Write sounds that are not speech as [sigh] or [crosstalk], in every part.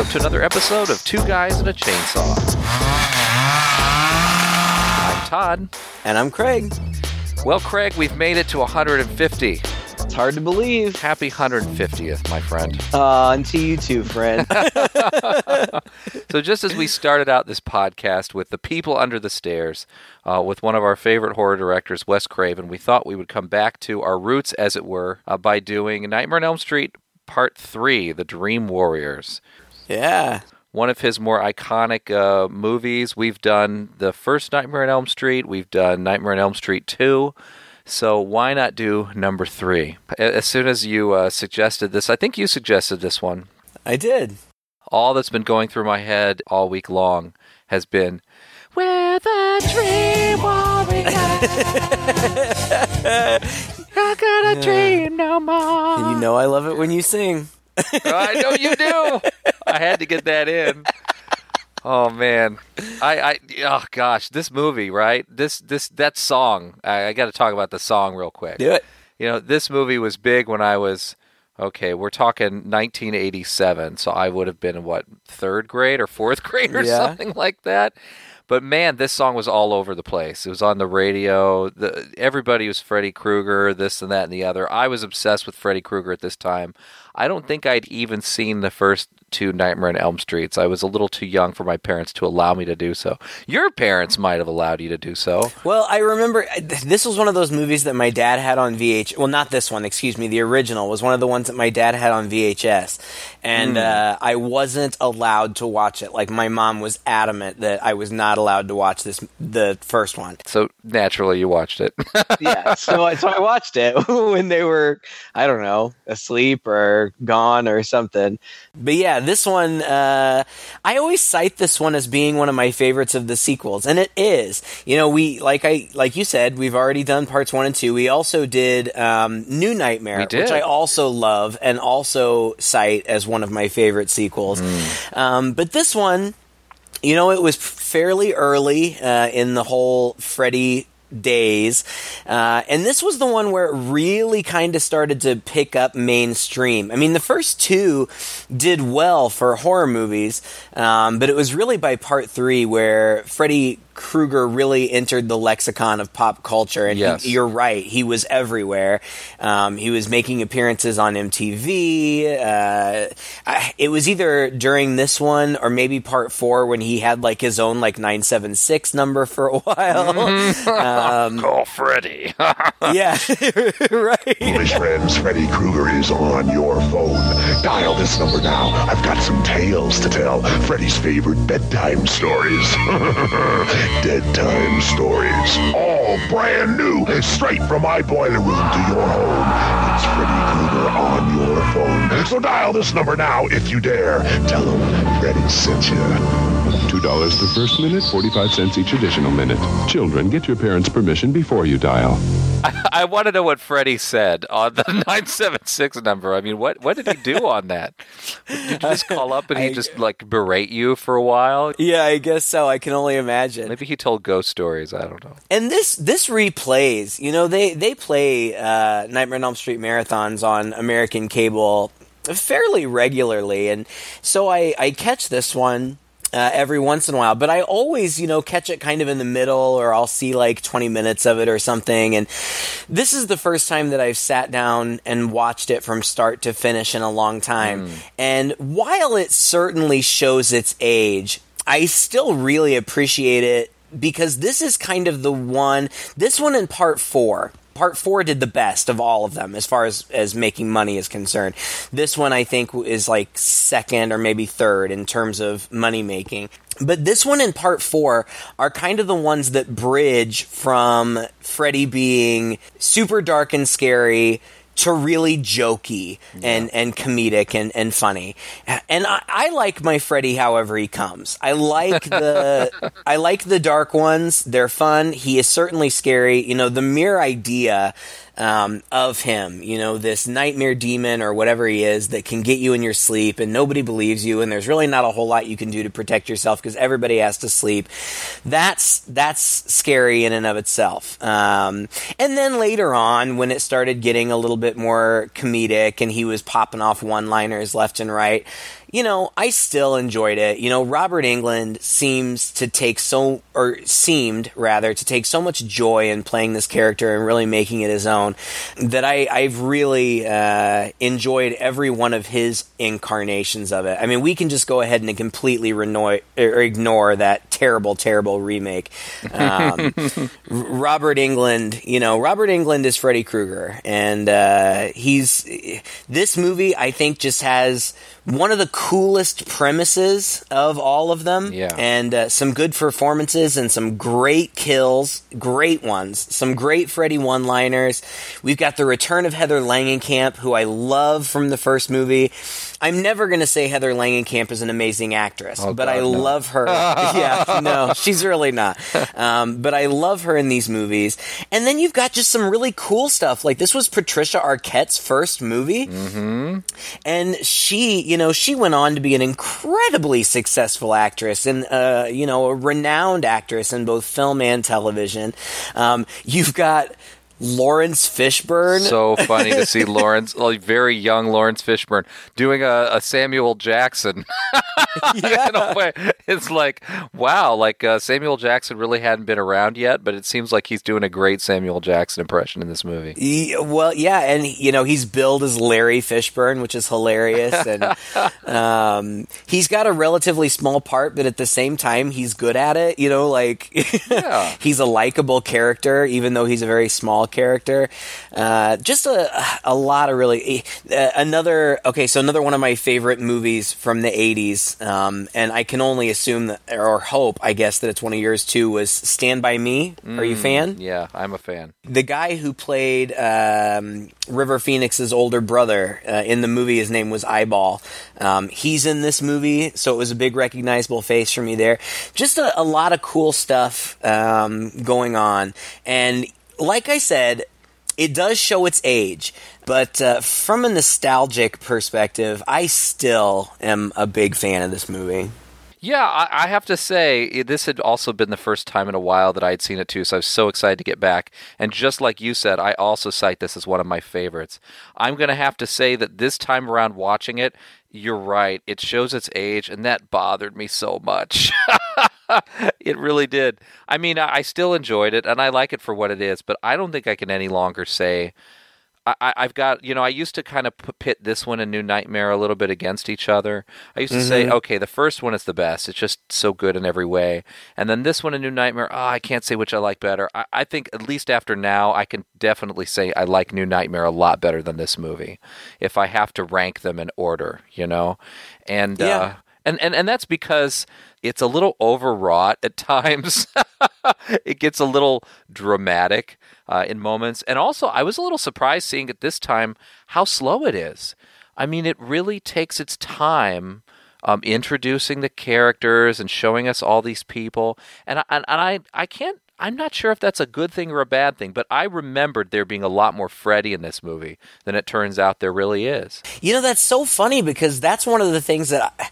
Welcome to another episode of Two Guys and a Chainsaw. I'm Todd. And I'm Craig. Well, Craig, we've made it to 150. It's hard to believe. Happy 150th, my friend. Uh, and to you too, friend. [laughs] So, just as we started out this podcast with The People Under the Stairs, uh, with one of our favorite horror directors, Wes Craven, we thought we would come back to our roots, as it were, uh, by doing Nightmare on Elm Street Part 3 The Dream Warriors. Yeah. one of his more iconic uh, movies. We've done the first Nightmare on Elm Street. We've done Nightmare on Elm Street 2. So why not do number three? As soon as you uh, suggested this, I think you suggested this one. I did. All that's been going through my head all week long has been, "We're the Dream Warriors. [laughs] Not gonna dream no more." And you know I love it when you sing. I know you do. I had to get that in. Oh man, I, I, oh gosh, this movie, right? This, this, that song. I, I got to talk about the song real quick. Do it. You know, this movie was big when I was. Okay, we're talking 1987, so I would have been in what third grade or fourth [laughs] grade or Yeah. something like that. But man, this song was all over the place. It was on the radio. The, everybody was Freddy Krueger, this and that and the other. I was obsessed with Freddy Krueger at this time. I don't think I'd even seen the first two Nightmare on Elm Streets. I was a little too young for my parents to allow me to do so. Your parents might have allowed you to do so. Well, I remember this was one of those movies that my dad had on VH. Well, not this one, excuse me. The original was one of the ones that my dad had on VHS, and uh, I wasn't allowed to watch it. Like my mom was adamant that I was not allowed to watch this, the first one. So naturally, you watched it. [laughs] yeah, so so I watched it [laughs] when they were I don't know asleep or gone or something. But yeah, this one uh, I always cite this one as being one of my favorites of the sequels, and it is. You know, we like I like you said, we've already done parts one and two. We also did um, New Nightmare, did. which I also love and also cite as one of my favorite sequels. Um, but this one you know, it was fairly early uh, in the whole Freddy days. Uh, and this was the one where it really kind of started to pick up mainstream. I mean, the first two did well for horror movies, um, but it was really by part three where Freddy Krueger really entered the lexicon of pop culture. And he- you're right, he was everywhere. Um, he was making appearances on MTV. Uh, I, it was either during this one or maybe part four when he had like his own like 976 number for a while. [laughs] um, Call Freddy. [laughs] yeah, [laughs] right. Foolish friends, Freddy Krueger is on your phone. Dial this number now. I've got some tales to tell. Freddy's favorite bedtime stories. Dead time stories. All brand new. Straight from my boiler room to your home. It's Freddy Krueger on your phone. So dial this number now if you dare. Tell him Freddy sent you. $2 the first minute, 45 cents each additional minute. Children, get your parents' permission before you dial. [laughs] I want to know what Freddy said on the [laughs] 976 number. I mean, what what did he do on that? Did you just call up and he [laughs] I- just like berate you for a while? Yeah, I guess so. I can only imagine. Maybe he told ghost stories. I don't know. And this this replays. You know, they they play uh, Nightmare on Elm Street marathons on American cable fairly regularly, and so I I catch this one. Uh, every once in a while, but I always, you know, catch it kind of in the middle, or I'll see like 20 minutes of it or something. And this is the first time that I've sat down and watched it from start to finish in a long time. And while it certainly shows its age, I still really appreciate it because this is kind of the one this one in part 4 part 4 did the best of all of them as far as as making money is concerned. This one i think is like second or maybe third in terms of money making. But this one and part 4 are kind of the ones that bridge from Freddy being super dark and scary to really jokey and, and comedic and, and funny. And I, I like my Freddy however he comes. I like the [laughs] I like the dark ones. They're fun. He is certainly scary. You know, the mere idea um, of him, you know, this nightmare demon or whatever he is that can get you in your sleep and nobody believes you and there's really not a whole lot you can do to protect yourself because everybody has to sleep. That's that's scary in and of itself. Um, and then later on, when it started getting a little bit more comedic and he was popping off one-liners left and right, you know, I still enjoyed it. You know, Robert Englund seems to take so, or seemed rather, to take so much joy in playing this character and really making it his own that I, I've really uh, enjoyed every one of his incarnations of it. I mean, we can just go ahead and completely reno- or ignore that terrible, terrible remake. Um, [laughs] Robert Englund, you know, Robert Englund is Freddy Krueger, and uh, he's this movie. I think just has one of the coolest premises of all of them. Yeah. And uh, some good performances and some great kills, great ones, some great Freddy one liners. We've got the return of Heather Langenkamp, who I love from the first movie. I'm never going to say Heather Langenkamp is an amazing actress, Oh, but God, I no. love her. [laughs] yeah, no, she's really not. Um, but I love her in these movies. And then you've got just some really cool stuff. Like this was Patricia Arquette's first movie. Mm-hmm. And she, you know, she went on to be an incredibly successful actress and, uh, you know, a renowned actress in both film and television. Um, you've got Laurence Fishburne. So [laughs] funny to see Laurence, like very young Laurence Fishburne, doing a, a Samuel Jackson. [laughs] in a way, it's like wow, like uh, Samuel Jackson really hadn't been around yet, but it seems like he's doing a great Samuel Jackson impression in this movie. He- well, yeah, and you know he's billed as Larry Fishburne, which is hilarious, and [laughs] um, he's got a relatively small part, but at the same time he's good at it. You know, like Yeah. he's a likable character, even though he's a very small character. Uh, just a a lot of really uh, another okay. So another one of my favorite movies from the '80s, um, and I can only assume that or hope, I guess, that it's one of yours too. Was Stand by Me? Are you a fan? Yeah, I'm a fan. the guy who played um, River Phoenix's older brother uh, in the movie, his name was Eyeball. Um, he's in this movie, so it was a big recognizable face for me there. Just a, a lot of cool stuff um, going on, and like I said. It does show its age, but uh, from a nostalgic perspective, I still am a big fan of this movie. Yeah, I, I have to say, this had also been the first time in a while that I had seen it too, so I was so excited to get back. And just like you said, I also cite this as one of my favorites. I'm going to have to say that this time around watching it, you're right. It shows its age, and that bothered me so much. [laughs] it really did. I mean, I, still enjoyed it, and I like it for what it is, but I don't think I can any longer say. I, I've got, you know, I used to kind of pit this one and New Nightmare a little bit against each other. I used to say, okay, the first one is the best. It's just so good in every way. And then this one and New Nightmare, oh, I can't say which I like better. I, I think, at least after now, I can definitely say I like New Nightmare a lot better than this movie if I have to rank them in order, you know? And, uh, and, and, and that's because it's a little overwrought at [laughs] times. it gets a little dramatic uh, in moments. And also, I was a little surprised seeing at this time how slow it is. I mean, it really takes its time um, introducing the characters and showing us all these people. And, and, and I, I can't. I'm not sure if that's a good thing or a bad thing, but I remembered there being a lot more Freddy in this movie than it turns out there really is. You know, that's so funny because that's one of the things that I,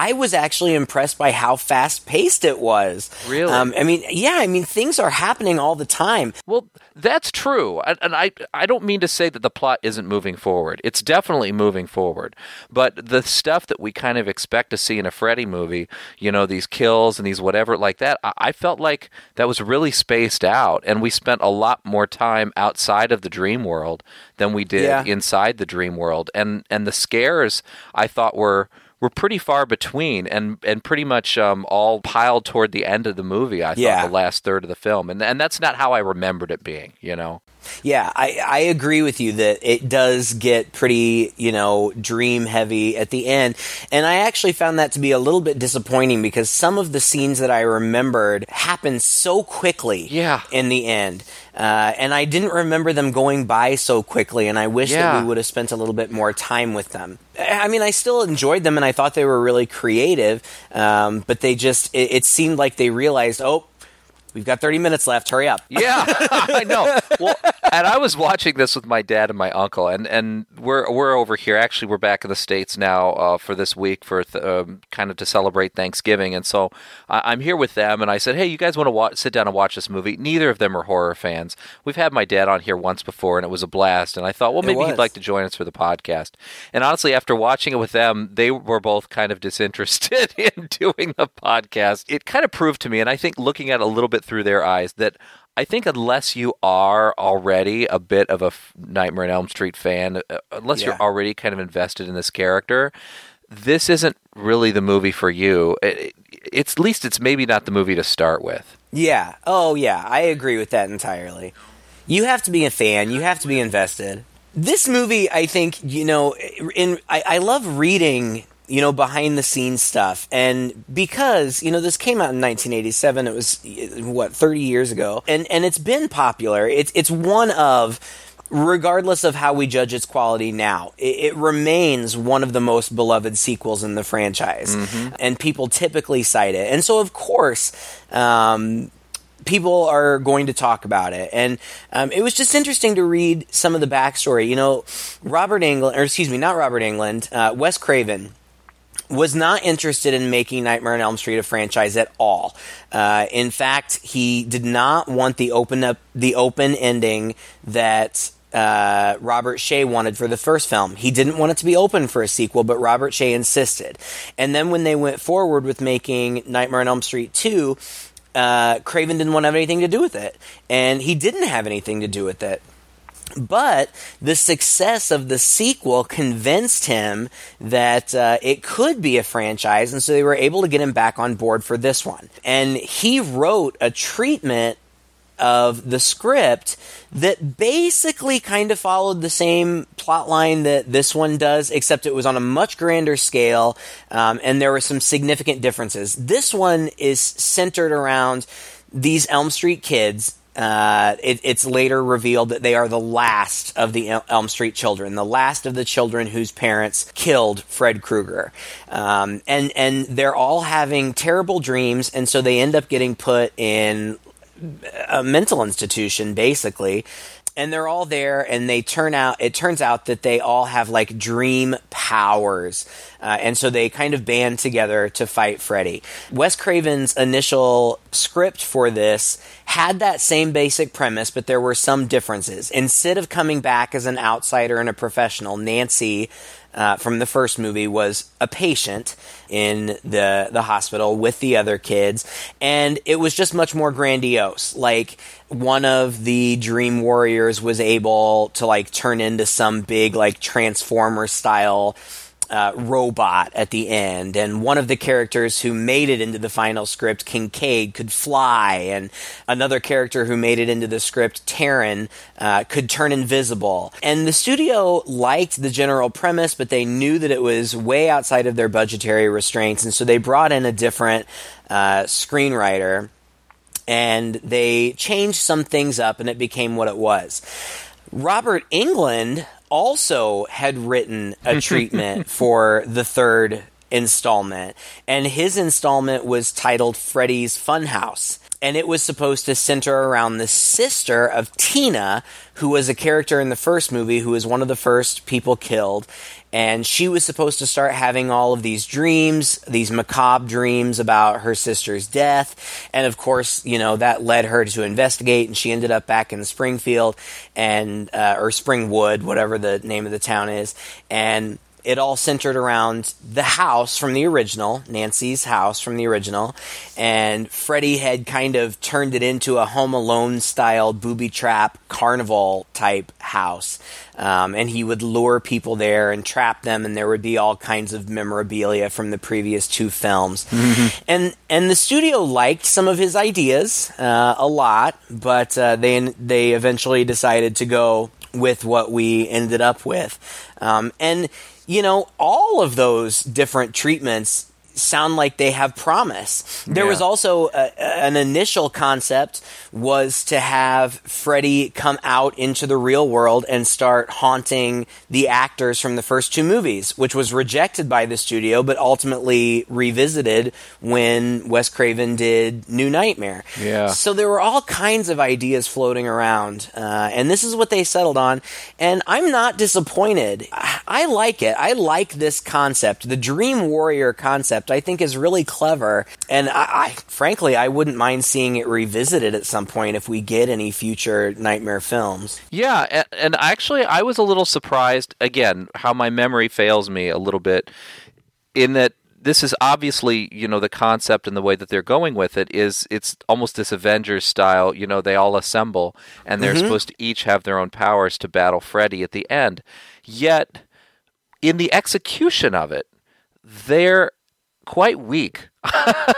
I was actually impressed by how fast paced it was. Really? Um, I mean, yeah, I mean, things are happening all the time. Well, that's true, and, and I I don't mean to say that the plot isn't moving forward. It's definitely moving forward, but the stuff that we kind of expect to see in a Freddy movie, you know, these kills and these whatever like that, I, I felt like that was really spaced out, and we spent a lot more time outside of the dream world than we did Yeah. inside the dream world, and and the scares I thought were were pretty far between and and pretty much um, all piled toward the end of the movie. I thought Yeah. the last third of the film, and and that's not how I remembered it being. You know, Yeah, I, I agree with you that it does get pretty, you know, dream heavy at the end. And I actually found that to be a little bit disappointing because some of the scenes that I remembered happened so quickly Yeah. in the end. Uh, and I didn't remember them going by so quickly, and I wish that we would have spent a little bit more time with them. I I mean, I still enjoyed them, and I thought they were really creative, um, but they just, it, it seemed like they realized, oh, we've got 30 minutes left, hurry up. yeah, [laughs] I know. [laughs] Well, and I was watching this with my dad and my uncle, and, and we're we're over here. Actually, we're back in the states now uh, for this week for th- um, kind of to celebrate Thanksgiving, and so I- am here with them. And I said, "Hey, you guys want to wa- sit down and watch this movie?" Neither of them are horror fans. We've had my dad on here once before, and it was a blast. And I thought, well, maybe he'd like to join us for the podcast. And honestly, after watching it with them, they were both kind of disinterested [laughs] in doing the podcast. It kind of proved to me, and I think looking at it a little bit through their eyes, that I think unless you are already a bit of a Nightmare on Elm Street fan, uh, unless yeah. you're already kind of invested in this character, this isn't really the movie for you. It, it's at least it's maybe not the movie to start with. Yeah. Oh, yeah. I agree with that entirely. You have to be a fan. You have to be invested. This movie, I think, you know, in I, I love reading you know, behind the scenes stuff. And because, you know, this came out in 1987, it was what 30 years ago. And and it's been popular. It's it's one of regardless of how we judge its quality now, it, it remains one of the most beloved sequels in the franchise. Mm-hmm. And people typically cite it. And so of course, um, people are going to talk about it. And um, it was just interesting to read some of the backstory. You know, Robert Englund, or excuse me, not Robert Englund, uh, Wes Craven was not interested in making Nightmare on Elm Street a franchise at all. Uh, in fact, he did not want the open up the open ending that uh, Robert Shaye wanted for the first film. He didn't want it to be open for a sequel, but Robert Shaye insisted. And then when they went forward with making Nightmare on Elm Street 2, uh, Craven didn't want to have anything to do with it. And he didn't have anything to do with it. But the success of the sequel convinced him that uh, it could be a franchise, and so they were able to get him back on board for this one. And he wrote a treatment of the script that basically kind of followed the same plot line that this one does, except it was on a much grander scale, um, and there were some significant differences. This one is centered around these Elm Street kids uh, it, it's later revealed that they are the last of the Elm Street children, the last of the children whose parents killed Fred Krueger, um, and and they're all having terrible dreams, and so they end up getting put in a mental institution, basically and they're all there and they turn out it turns out that they all have like dream powers. Uh, and so they kind of band together to fight freddy. Wes craven's initial script for this had that same basic premise but there were some differences. Instead of coming back as an outsider and a professional nancy uh, from the first movie was a patient in the the hospital with the other kids, and it was just much more grandiose. Like one of the Dream Warriors was able to like turn into some big like Transformer style uh, robot at the end, and one of the characters who made it into the final script, Kincaid, could fly, and another character who made it into the script, Taryn, uh, could turn invisible. And the studio liked the general premise, but they knew that it was way outside of their budgetary restraints, and so they brought in a different uh, screenwriter and they changed some things up, and it became what it was. Robert Englund also had written a [laughs] treatment for the third installment, and his installment was titled Freddy's Funhouse. And it was supposed to center around the sister of Tina, who was a character in the first movie, who was one of the first people killed and she was supposed to start having all of these dreams, these macabre dreams about her sister's death. And of course, you know, that led her to investigate, and she ended up back in Springfield and, uh, or Springwood, whatever the name of the town is. And it all centered around the house from the original, Nancy's house from the original, and Freddy had kind of turned it into a Home Alone style booby trap carnival type house. Um, and he would lure people there and trap them, and there would be all kinds of memorabilia from the previous two films. Mm-hmm. And and the studio liked some of his ideas uh, a lot, but uh, they they eventually decided to go with what we ended up with. Um, and you know, all of those different treatments sound like they have promise. There Yeah. was also a, an initial concept was to have Freddy come out into the real world and start haunting the actors from the first two movies, which was rejected by the studio, but ultimately revisited when Wes Craven did New Nightmare. Yeah. So there were all kinds of ideas floating around, uh, and this is what they settled on. And I'm not disappointed. I, I like it. I like this concept. The Dream Warrior concept, I think, is really clever. And I, I frankly, I wouldn't mind seeing it revisited at some point if we get any future Nightmare films. Yeah, and, and actually, I was a little surprised again how my memory fails me a little bit in that this is obviously you know the concept and the way that they're going with it is it's almost this Avengers style. You know, they all assemble and they're mm-hmm. supposed to each have their own powers to battle Freddy at the end. Yet, in the execution of it, they're quite weak.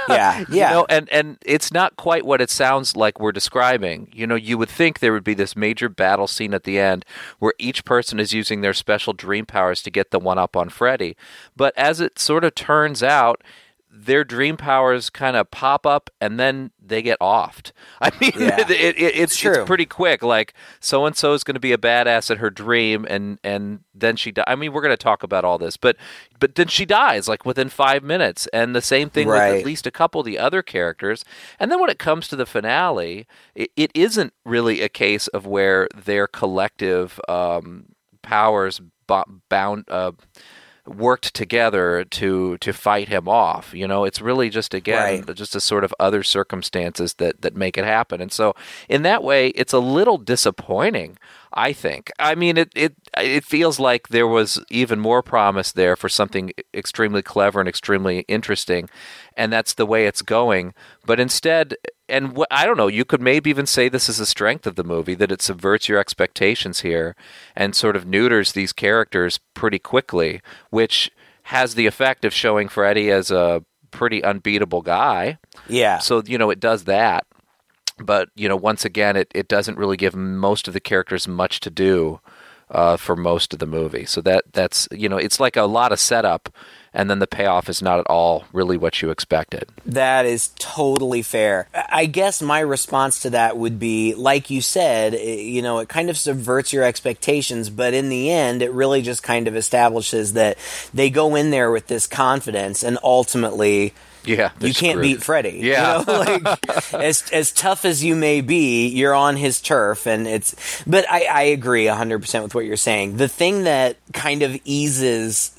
Yeah, [laughs] yeah. You know, and and it's not quite what it sounds like we're describing. You know, you would think there would be this major battle scene at the end where each person is using their special dream powers to get the one up on Freddy. But as it sort of turns out, their dream powers kind of pop up and then they get offed. [laughs] I mean, Yeah. it, it, it's, it's true. pretty quick. Like so and so is going to be a badass at her dream, and and then she. Di- I mean, we're going to talk about all this, but but then she dies like within five minutes, and the same thing with at least a couple of the other characters. And then when it comes to the finale, it, it isn't really a case of where their collective um, powers bo- bound. Uh, worked together to to fight him off you know it's really just again Right. just a sort of other circumstances that that make it happen and so in that way it's a little disappointing i think i mean it it it feels like there was even more promise there for something extremely clever and extremely interesting and that's the way it's going but instead and wh- I don't know, you could maybe even say this is a strength of the movie that it subverts your expectations here and sort of neuters these characters pretty quickly, which has the effect of showing Freddy as a pretty unbeatable guy. yeah. So, you know, it does that. But, you know, once again, it, it doesn't really give most of the characters much to do uh, for most of the movie. So that that's, you know, it's like a lot of setup and then the payoff is not at all really what you expected. That is totally fair. I guess my response to that would be, like you said, i- you know, it kind of subverts your expectations, but in the end, it really just kind of establishes that they go in there with this confidence, and ultimately, Yeah. you can't beat Freddy. Yeah. You know, [laughs] like [laughs] as as tough as you may be, you're on his turf, and it's. But I, I agree hundred percent with what you're saying. The thing that kind of eases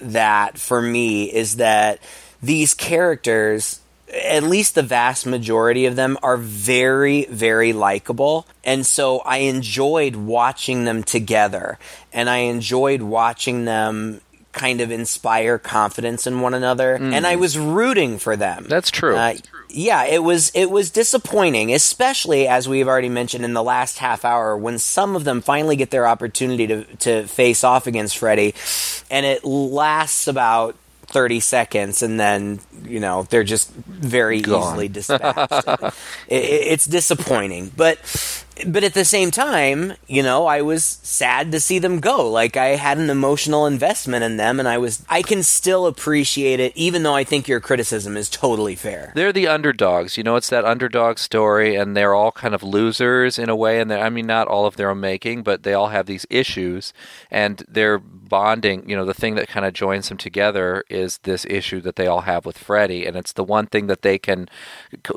that for me is that these characters. At least the vast majority of them are very, very likable. And so I enjoyed watching them together. And I enjoyed watching them kind of inspire confidence in one another. And I was rooting for them. That's true. Uh, yeah, it was it was disappointing, especially as we've already mentioned in the last half hour when some of them finally get their opportunity to to face off against Freddy, and it lasts about. 30 seconds and then you know they're just very Gone. easily dispatched [laughs] it, it's disappointing but but at the same time you know i was sad to see them go like i had an emotional investment in them and i was i can still appreciate it even though i think your criticism is totally fair they're the underdogs. You know, it's that underdog story, and they're all kind of losers in a way. And I mean, not all of their own making, but they all have these issues, and they're bonding. You know, the thing that kind of joins them together is this issue that they all have with Freddy, and it's the one thing that they can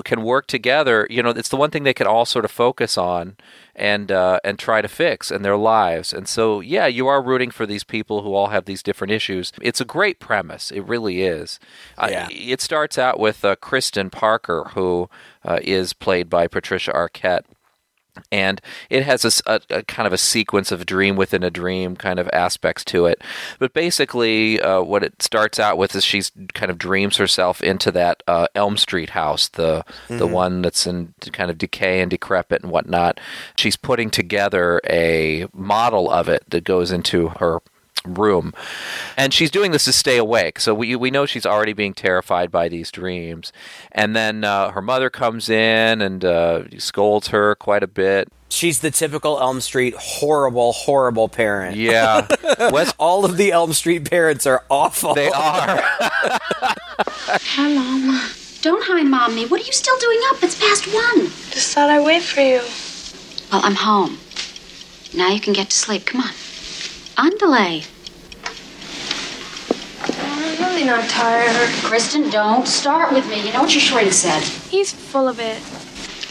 can work together. You know, it's the one thing they can all sort of focus on and uh, and try to fix in their lives. And so, yeah, you are rooting for these people who all have these different issues. It's a great premise. It really is. Uh, it starts out with uh, Kristen Parker, who uh, is played by Patricia Arquette. And it has a kind of a sequence of dream within a dream kind of aspects to it. But basically, uh, what it starts out with is she's kind of dreams herself into that uh, Elm Street house, the the one that's in kind of decay and decrepit and whatnot. She's putting together a model of it that goes into her room, and she's doing this to stay awake. So we we know she's already being terrified by these dreams, and then uh, her mother comes in and uh, scolds her quite a bit. She's the typical Elm Street horrible, horrible parent. Yeah, [laughs] Wes, All of the Elm Street parents are awful. they are. [laughs] Hello. Mom. Don't hide, Mommy. What are you still doing up? It's past one. Just thought I'd wait for you. Well, I'm home. Now you can get to sleep. Come on. On delay. I'm really not tired. Kristen, don't start with me. You know what your shrink said. He's full of it.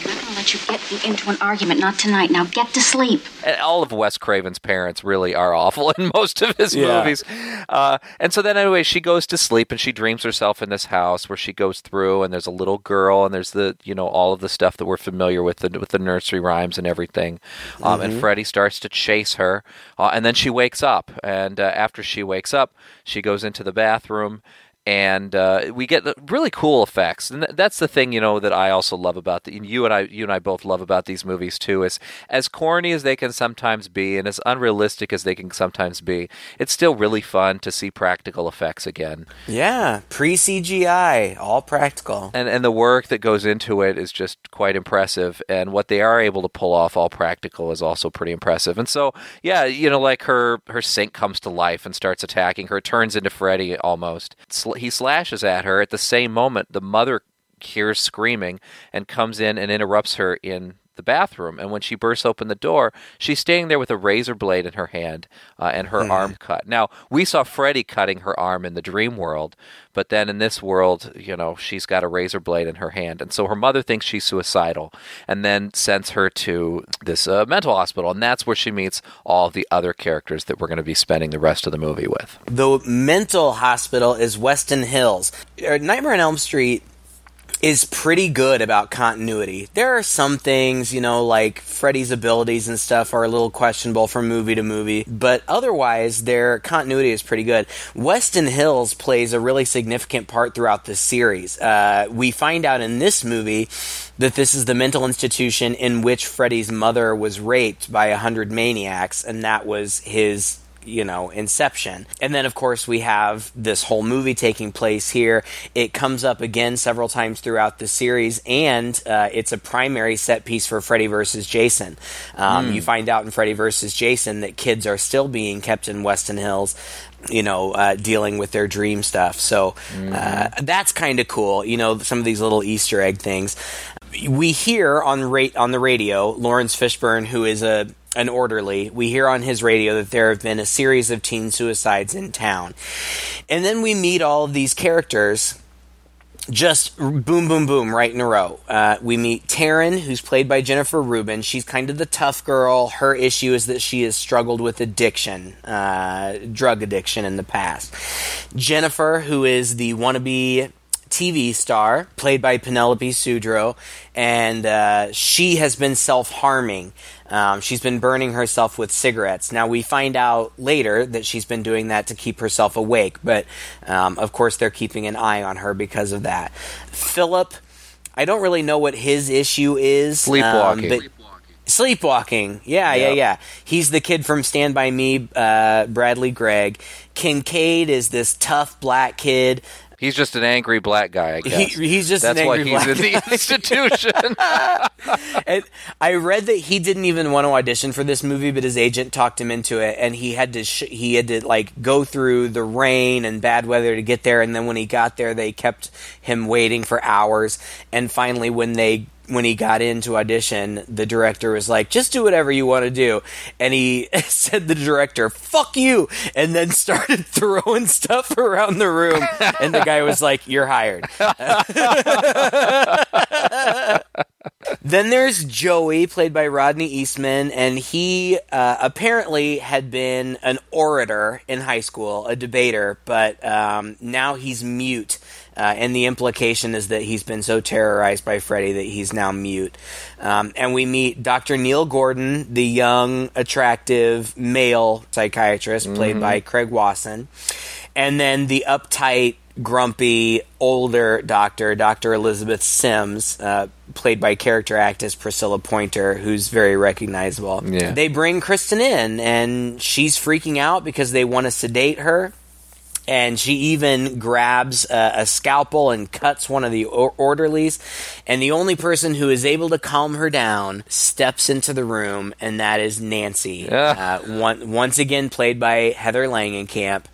I'm not going to let you get me into an argument. Not tonight. Now get to sleep. And all of Wes Craven's parents really are [laughs] awful in most of his Yeah. movies. Uh, and so then, anyway, she goes to sleep and she dreams herself in this house where she goes through, and there's a little girl, and there's the you know all of the stuff that we're familiar with the, with the nursery rhymes and everything. Um, And Freddy starts to chase her, uh, and then she wakes up, and uh, after she wakes up, she goes into the bathroom. And uh, we get the really cool effects, and th- that's the thing you know that I also love about the you and I you and I both love about these movies too. Is as corny as they can sometimes be, and as unrealistic as they can sometimes be, it's still really fun to see practical effects again. yeah, pre CGI, all practical. And and the work that goes into it is just quite impressive, and what they are able to pull off all practical is also pretty impressive. And so yeah, you know, like her her sink comes to life and starts attacking her, turns into Freddy almost. He slashes at her at the same moment. The mother hears screaming and comes in and interrupts her in the bathroom. And when she bursts open the door, she's standing there with a razor blade in her hand uh, and her arm cut. Now, we saw Freddy cutting her arm in the dream world, but then in this world, you know, she's got a razor blade in her hand. And so her mother thinks she's suicidal and then sends her to this uh, mental hospital. And that's where she meets all the other characters that we're going to be spending the rest of the movie with. The mental hospital is Weston Hills. Uh, Nightmare on Elm Street is pretty good about continuity. There are some things, you know, like Freddy's abilities and stuff are a little questionable from movie to movie, but otherwise their continuity is pretty good. Weston Hills plays a really significant part throughout the series. Uh, we find out in this movie that this is the mental institution in which Freddy's mother was raped by a hundred maniacs, and that was his you know, Inception. And then, of course, we have this whole movie taking place here. It comes up again several times throughout the series, and uh, it's a primary set piece for Freddy versus Jason. Um, You find out in Freddy versus Jason that kids are still being kept in Weston Hills. You know, uh, dealing with their dream stuff. So uh, that's kind of cool. You know, some of these little Easter egg things. We hear on rate on the radio Laurence Fishburne, who is a an orderly, we hear on his radio that there have been a series of teen suicides in town. And then we meet all of these characters just boom, boom, boom, right in a row. Uh, we meet Taryn, who's played by Jennifer Rubin. She's kind of the tough girl. Her issue is that she has struggled with addiction, uh, drug addiction in the past. Jennifer, who is the wannabe TV star, played by Penelope Sudrow, and uh, she has been self harming. Um, she's been burning herself with cigarettes. Now, we find out later that she's been doing that to keep herself awake, but um, of course, they're keeping an eye on her because of that. Philip, I don't really know what his issue is. Sleepwalking. Um, but Sleepwalking. Yeah, yeah, yeah. He's the kid from Stand By Me, uh, Bradley Gregg. Kincaid is this tough black kid. He's just an angry black guy, I guess. He- he's just That's an why he's in the [laughs] institution. [laughs] And I read that he didn't even want to audition for this movie, but his agent talked him into it, and he had to sh- he had to like go through the rain and bad weather to get there. And then when he got there, they kept him waiting for hours. And finally, when they when he got in to audition, the director was like, "Just do whatever you want to do," and he [laughs] said, "The director, fuck you," and then [laughs] started throwing stuff around the room. And the guy was like, "You're hired." [laughs] Then there's Joey, played by Rodney Eastman, and he uh, apparently had been an orator in high school, a debater, but um, now he's mute. Uh, and the implication is that he's been so terrorized by Freddy that he's now mute. Um, and we meet Dr. Neil Gordon, the young, attractive male psychiatrist, played by Craig Wasson. and then the uptight, grumpy, older doctor, Dr. Elizabeth Sims, uh, played by character actress Priscilla Pointer, who's very recognizable. Yeah. They bring Kristen in, and she's freaking out because they want to sedate her. And she even grabs a, a scalpel and cuts one of the or- orderlies. And the only person who is able to calm her down steps into the room, and that is Nancy. Yeah. Uh, one, once again, played by Heather Langenkamp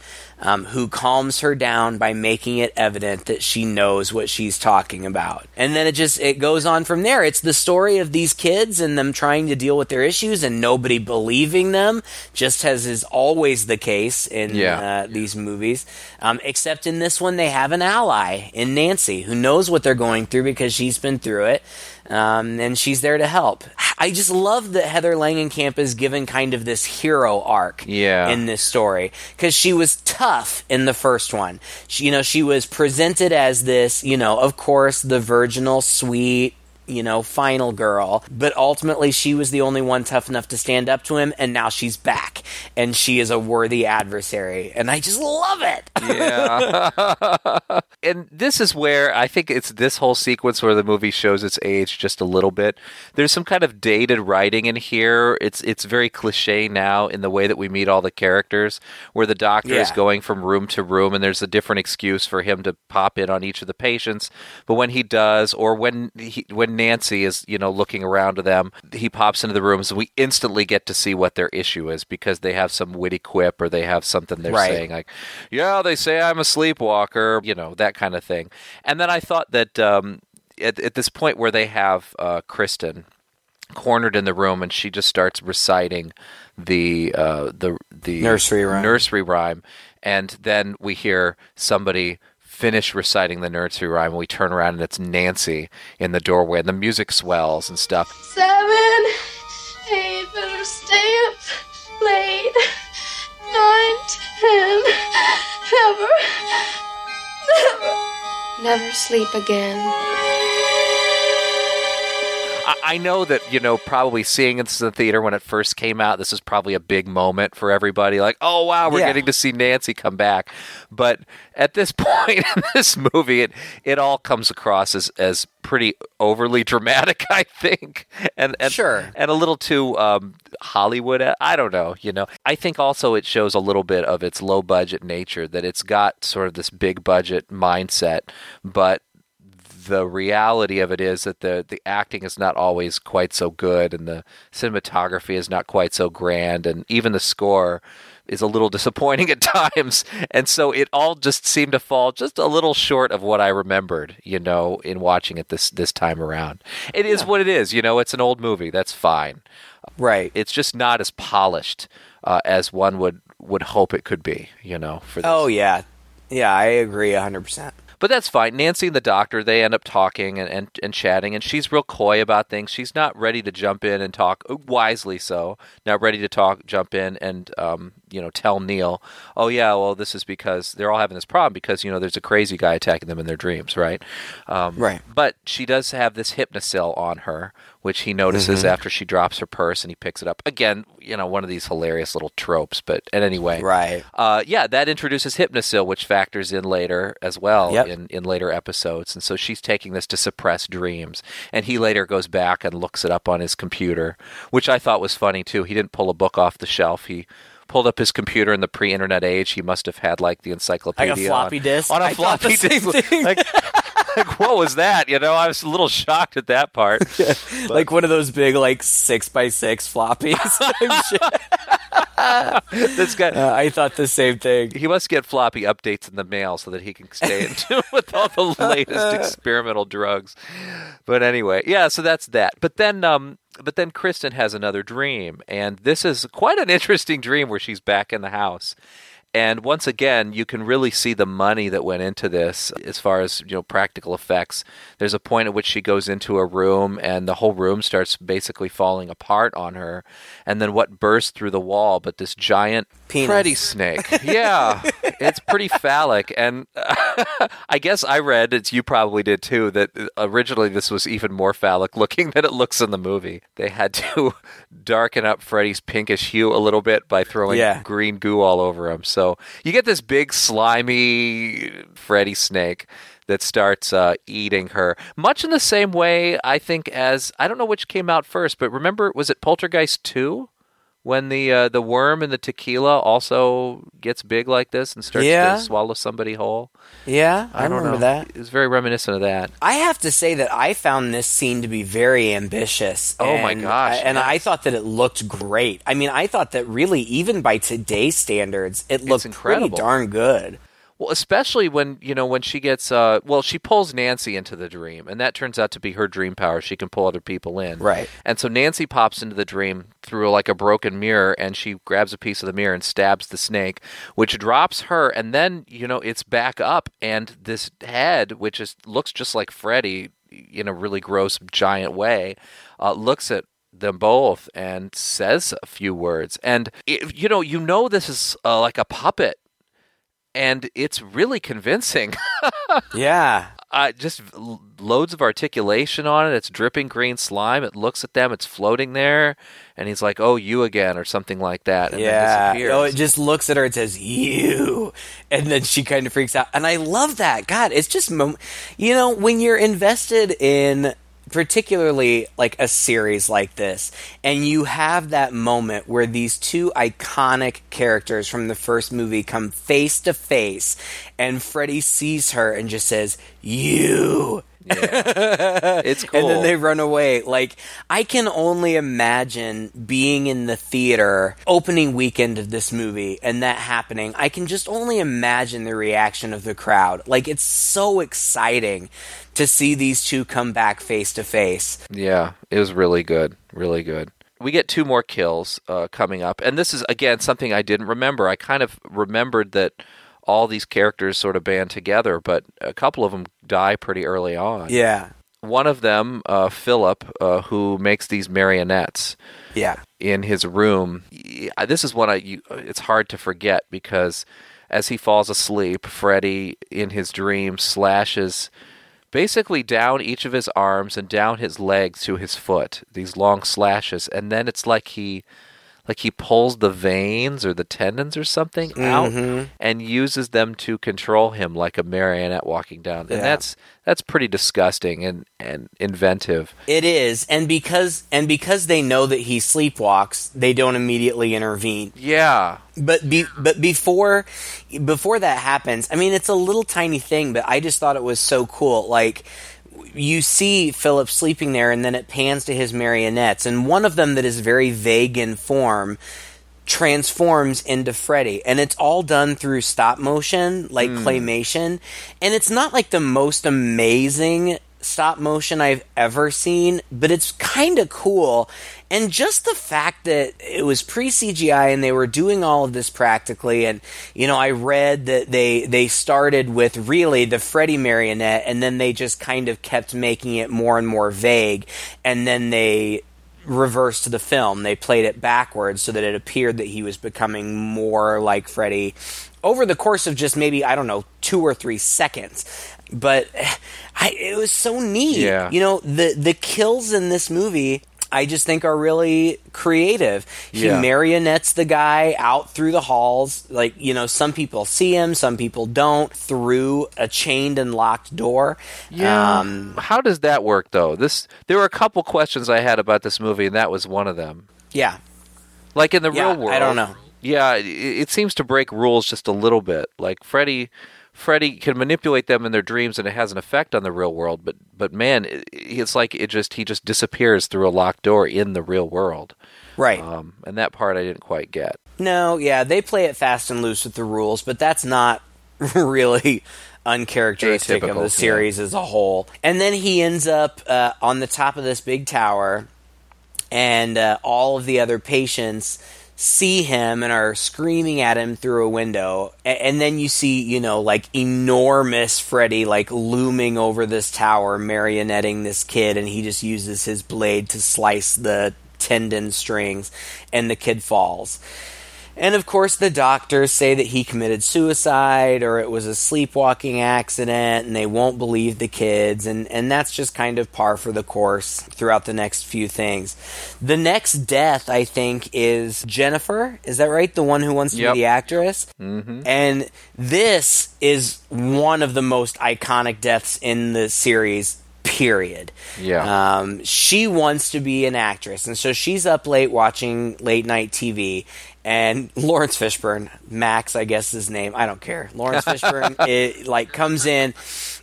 um, who calms her down by making it evident that she knows what she's talking about. And then it just it goes on from there. It's the story of these kids and them trying to deal with their issues and nobody believing them, just as is always the case in Yeah. uh, these movies. Um, except in this one, they have an ally in Nancy who knows what they're going through because she's been through it. Um, and she's there to help. I just love that Heather Langenkamp is given kind of this hero arc Yeah. in this story because she was tough in the first one. She, you know, she was presented as this, you know, of course, the virginal, sweet, you know, final girl, but ultimately she was the only one tough enough to stand up to him, and now she's back, and she is a worthy adversary, and I just love it. Yeah. [laughs] and this is where I think it's this whole sequence where the movie shows its age just a little bit. There's some kind of dated writing in here. It's it's very cliche now in the way that we meet all the characters, where the doctor is going from room to room and there's a different excuse for him to pop in on each of the patients. But when he does, or when he, when Nancy is, you know, looking around to them, he pops into the rooms and we instantly get to see what their issue is because they have some witty quip or they have something they're Right. saying like, yeah, they say I'm a sleepwalker, you know, that kind of thing. And then I thought that um, at, at this point where they have uh, Kristen cornered in the room and she just starts reciting the uh, the the Nursery rhyme. nursery rhyme, and then we hear somebody finish reciting the nursery rhyme, and we turn around and it's Nancy in the doorway, and the music swells and stuff. Seven, eight, better stay up late. Nine, ten, never, never, never sleep again. I, know that you know probably seeing this in the theater when it first came out, this is probably a big moment for everybody. Like, oh wow, we're Yeah. getting to see Nancy come back. But at this [laughs] point in this movie, it it all comes across as as pretty overly dramatic, [laughs] I think, and, and Sure. and a little too um, Hollywood. I don't know. You know, I think also it shows a little bit of its low budget nature that it's got sort of this big budget mindset, but the reality of it is that the the acting is not always quite so good and the cinematography is not quite so grand and even the score is a little [laughs] disappointing at times and so it all just seemed to fall just a little short of what I remembered you know in watching it this this time around it is what it is you know it's an old movie that's fine right. it's just not as polished uh, as one would would hope it could be you know for this. Oh yeah, yeah, I agree hundred percent. But that's fine. Nancy and the doctor, they end up talking and, and, and chatting, and she's real coy about things. She's not ready to jump in and talk, uh, wisely so, not ready to talk, jump in and, um, you know, tell Neil, oh, yeah, well, this is because they're all having this problem because, you know, there's a crazy guy attacking them in their dreams, right? Um, Right. But she does have this Hypnocil on her, which he notices after she drops her purse and he picks it up. Again, you know, one of these hilarious little tropes, but and anyway. Right. Uh, yeah, that introduces Hypnocil, which factors in later as well Yep. in, in later episodes. And so she's taking this to suppress dreams. And he later goes back and looks it up on his computer, which I thought was funny too. He didn't pull a book off the shelf. He pulled up his computer in the pre-internet age. He must have had like the encyclopedia Like a floppy on, disk? on a I floppy disk. Like, [laughs] like, what was that? You know, I was a little shocked at that part. [laughs] like one of those big like six by six floppies. [laughs] this guy. Uh, I thought the same thing. he must get floppy updates in the mail so that he can stay in tune [laughs] with all the latest [laughs] experimental drugs. But anyway, yeah, so that's that. But then um but then Kristen has another dream and this is quite an interesting dream where she's back in the house. And once again, you can really see the money that went into this as far as, you know, practical effects. There's a point at which she goes into a room and the whole room starts basically falling apart on her. And then what bursts through the wall, but this giant penis. Freddy Snake. Yeah, [laughs] it's pretty phallic, and [laughs] I guess I read it's you probably did too that originally this was even more phallic looking than it looks in the movie. They had to [laughs] darken up Freddy's pinkish hue a little bit by throwing Yeah. green goo all over him. So you get this big slimy Freddy Snake that starts uh, eating her, much in the same way I think as I don't know which came out first, but remember was it Poltergeist two? When the uh, the worm in the tequila also gets big like this and starts Yeah. to swallow somebody whole. Yeah, I, don't remember know. that. It was very reminiscent of that. I have to say that I found this scene to be very ambitious. Oh my gosh, I- and I thought that it looked great. I mean, I thought that really, even by today's standards, it looked pretty darn good. Well, especially when you know when she gets uh well, she pulls Nancy into the dream, and that turns out to be her dream power. She can pull other people in, Right. And so Nancy pops into the dream through like a broken mirror, and she grabs a piece of the mirror and stabs the snake, which drops her, and then you know it's back up, and this head, which is looks just like Freddy in a really gross giant way, uh, looks at them both and says a few words, and it, you know you know this is uh, like a puppet and it's really convincing. [laughs] Yeah. uh, just loads of articulation on it. It's dripping green slime. It looks at them. It's floating there, and he's like, "Oh, you again," or something like that. And yeah. then disappears. Oh, it just looks at her and says, You. [laughs] And then she kind of freaks out. And I love that. God, it's just, mom- you know, when you're invested in particularly like a series like this, and you have that moment where these two iconic characters from the first movie come face to face, and Freddy sees her and just says, You. [laughs] it's cool. And then they run away. Like, I can only imagine being in the theater opening weekend of this movie and that happening. I can just only imagine the reaction of the crowd. Like, it's so exciting to see these two come back face to face. Yeah, it was really good. Really good. We get two more kills uh, coming up, and this is again something I didn't remember. I kind of remembered that all these characters sort of band together, but a couple of them die pretty early on. Yeah. One of them, uh, Philip, uh, who makes these marionettes Yeah. in his room. This is one I. You, it's hard to forget because as he falls asleep, Freddy in his dream slashes basically down each of his arms and down his legs to his foot. These long slashes, and then it's like he. Like he pulls the veins or the tendons or something out mm-hmm. and uses them to control him like a marionette walking down. And Yeah. that's that's pretty disgusting and, and inventive. It is. And because and because they know that he sleepwalks, they don't immediately intervene. Yeah. But be, but before before that happens, I mean, it's a little tiny thing, but I just thought it was so cool. Like you see Philip sleeping there, and then it pans to his marionettes, and one of them that is very vague in form transforms into Freddy, and it's all done through stop motion, like hmm. claymation, and it's not like the most amazing stop motion I've ever seen, but it's kind of cool. And just the fact that it was pre CGI and they were doing all of this practically, and you know, I read that they they started with really the Freddy marionette, and then they just kind of kept making it more and more vague, and then they reversed the film. They played it backwards so that it appeared that he was becoming more like Freddy over the course of just maybe I don't know two or three seconds. But I, it was so neat. Yeah. You know the the kills in this movie. I just think are really creative. He Yeah. marionettes the guy out through the halls. Like, you know, some people see him, some people don't, through a chained and locked door. Um, How does that work though? This there were a couple questions I had about this movie and that was one of them. yeah. Like in the Yeah, real world. I don't know. Yeah, it, it seems to break rules just a little bit. Like Freddy Freddy can manipulate them in their dreams and it has an effect on the real world, but but man, it's like it just he just disappears through a locked door in the real world. Right. Um, and that part I didn't quite get. No, yeah, they play it fast and loose with the rules, but that's not [laughs] really uncharacteristic of Atypical, the yeah. series as a whole. And then he ends up uh, on the top of this big tower, and uh, all of the other patients see him and are screaming at him through a window. A- and then you see, you know, like enormous Freddy, like looming over this tower, marionetting this kid, and he just uses his blade to slice the tendon strings, and the kid falls. And of course, the doctors say that he committed suicide or it was a sleepwalking accident, and they won't believe the kids. And, and that's just kind of par for the course throughout the next few things. The next death, I think, is Jennifer. Is that right? The one who wants to Yep. be the actress? Mm-hmm. And this is one of the most iconic deaths in the series. Period. Yeah. Um, she wants to be an actress, and so she's up late watching late night TV. And Laurence Fishburne, Max, I guess is his name. I don't care. Laurence Fishburne, [laughs] it, like, comes in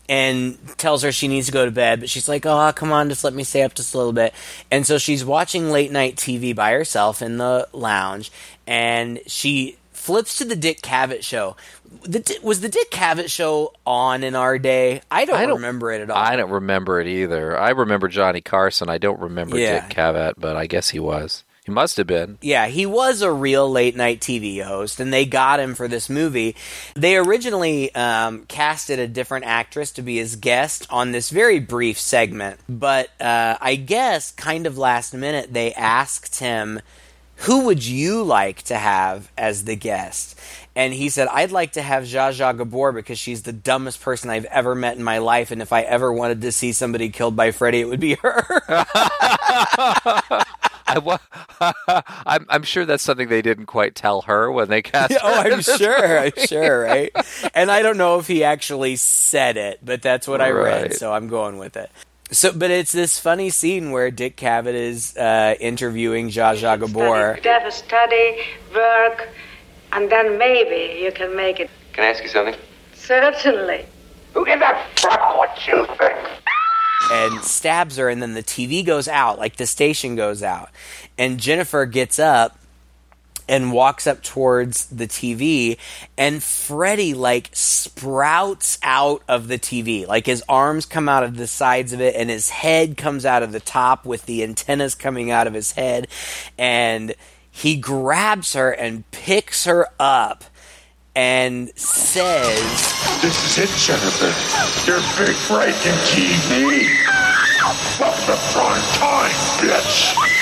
and tells her she needs to go to bed, but she's like, "Oh, come on, just let me stay up just a little bit." And so she's watching late night TV by herself in the lounge, and she flips to the Dick Cavett show. The, was the Dick Cavett show on in our day? I don't, I don't- remember it at all. I don't remember it either. I remember Johnny Carson. I don't remember Yeah. Dick Cavett, but I guess he was. He must have been. Yeah, he was a real late night TV host, and they got him for this movie. They originally um, casted a different actress to be his guest on this very brief segment, but uh, I guess kind of last minute they asked him, "Who would you like to have as the guest?" And he said, "I'd like to have Zsa Zsa Gabor because she's the dumbest person I've ever met in my life, and if I ever wanted to see somebody killed by Freddy, it would be her." [laughs] [laughs] I wa- [laughs] I'm, I'm sure that's something they didn't quite tell her when they cast her. oh, I'm sure. I'm [laughs] sure, right? And I don't know if he actually said it, but that's what I read, so I'm going with it. So, but it's this funny scene where Dick Cavett is uh, interviewing Zsa Zsa Gabor. Study, have study, work, and then maybe you can make it. Can I ask you something? Certainly. Who in the fuck what you think? And stabs her, and then the TV goes out, like the station goes out. And Jennifer gets up and walks up towards the TV, and Freddy, like, sprouts out of the TV. Like, his arms come out of the sides of it, and his head comes out of the top with the antennas coming out of his head. And he grabs her and picks her up and says. This is it, Jennifer. Your big break in TV. Welcome the prime time, bitch.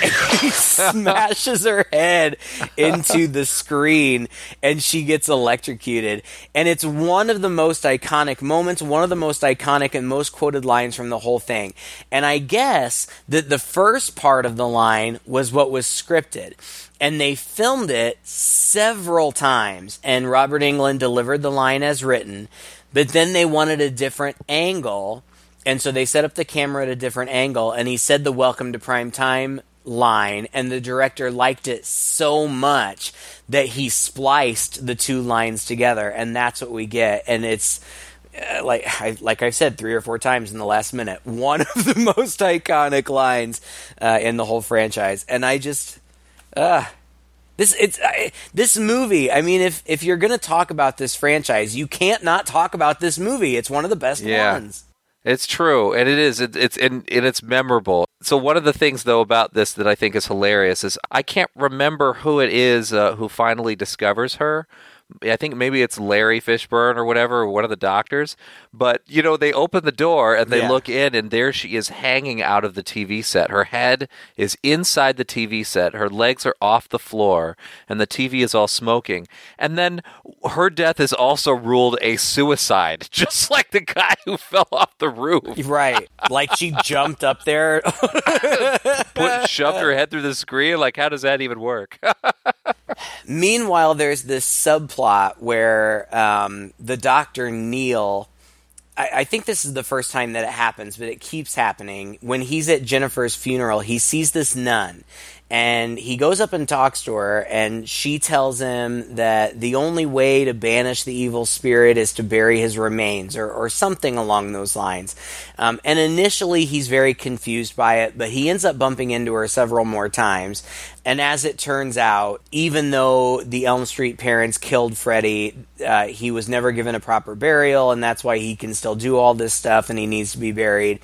[laughs] he smashes her head into the screen and she gets electrocuted. And it's one of the most iconic moments, one of the most iconic and most quoted lines from the whole thing. And I guess that the first part of the line was what was scripted. And they filmed it several times, and Robert Englund delivered the line as written, but then they wanted a different angle. And so they set up the camera at a different angle, and he said the welcome to prime time line, and the director liked it so much that he spliced the two lines together, and that's what we get. And it's uh, like I, like I said three or four times in the last minute, [laughs] one of the most iconic lines uh, in the whole franchise, and I just. Uh, this it's I this movie. I mean, if if you're gonna talk about this franchise, you can't not talk about this movie. It's one of the best Yeah. ones. It's true, and it is. It, it's and, and it's memorable. So one of the things though about this that I think is hilarious is I can't remember who it is uh, who finally discovers her. I think maybe it's Larry Fishburne or whatever, one of the doctors. But you know, they open the door and they Yeah. look in, and there she is hanging out of the TV set. Her head is inside the TV set. Her legs are off the floor, and the TV is all smoking. And then her death is also ruled a suicide, [laughs] just like the guy who fell off the roof. Right. Like she jumped up there. [laughs] Put, shoved her head through the screen. Like, how does that even work? [laughs] Meanwhile, there's this subplot where um, the doctor Neil. I, I think this is the first time that it happens, but it keeps happening. When he's at Jennifer's funeral, he sees this nun. And he goes up and talks to her, and she tells him that the only way to banish the evil spirit is to bury his remains, or, or something along those lines. Um, and initially, he's very confused by it, but he ends up bumping into her several more times. And as it turns out, even though the Elm Street parents killed Freddy, uh, he was never given a proper burial, and that's why he can still do all this stuff, and he needs to be buried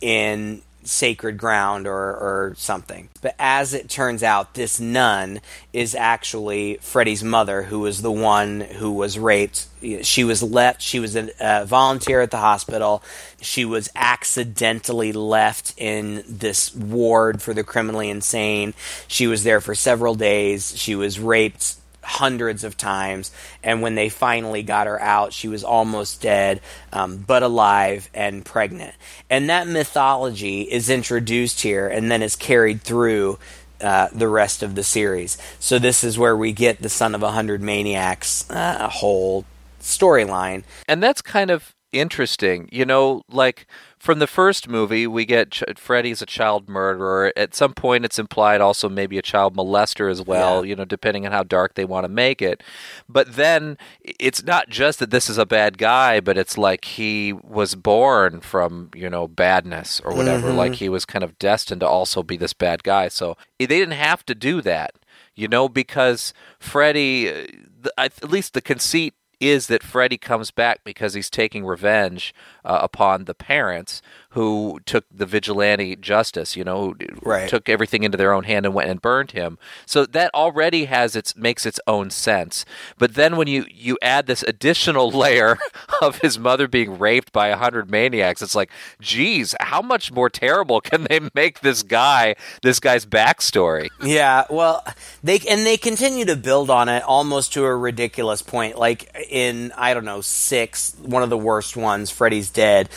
in sacred ground or, or something. But as it turns out, this nun is actually Freddy's mother, who was the one who was raped. She was left, she was a uh, volunteer at the hospital. She was accidentally left in this ward for the criminally insane. She was there for several days. She was raped hundreds of times. And when they finally got her out, she was almost dead, um, but alive and pregnant. And that mythology is introduced here and then is carried through uh, the rest of the series. So this is where we get the Son of a Hundred Maniacs uh, whole storyline. And that's kind of interesting. You know, like from the first movie, we get Ch- Freddy's a child murderer. At some point, it's implied also maybe a child molester as well, Yeah. you know, depending on how dark they want to make it. But then it's not just that this is a bad guy, but it's like he was born from, you know, badness or whatever. Like he was kind of destined to also be this bad guy. So they didn't have to do that, you know, because Freddy, uh, the, at least the conceit is that Freddy comes back because he's taking revenge uh, upon the parents who took the vigilante justice, you know, Right. took everything into their own hand and went and burned him. So that already has its makes its own sense. But then when you you add this additional [laughs] layer of his mother being raped by a hundred maniacs, it's like, geez, how much more terrible can they make this guy, this guy's backstory? Yeah, well, they and they continue to build on it almost to a ridiculous point. Like in I don't know six, one of the worst ones, Freddy's Dead.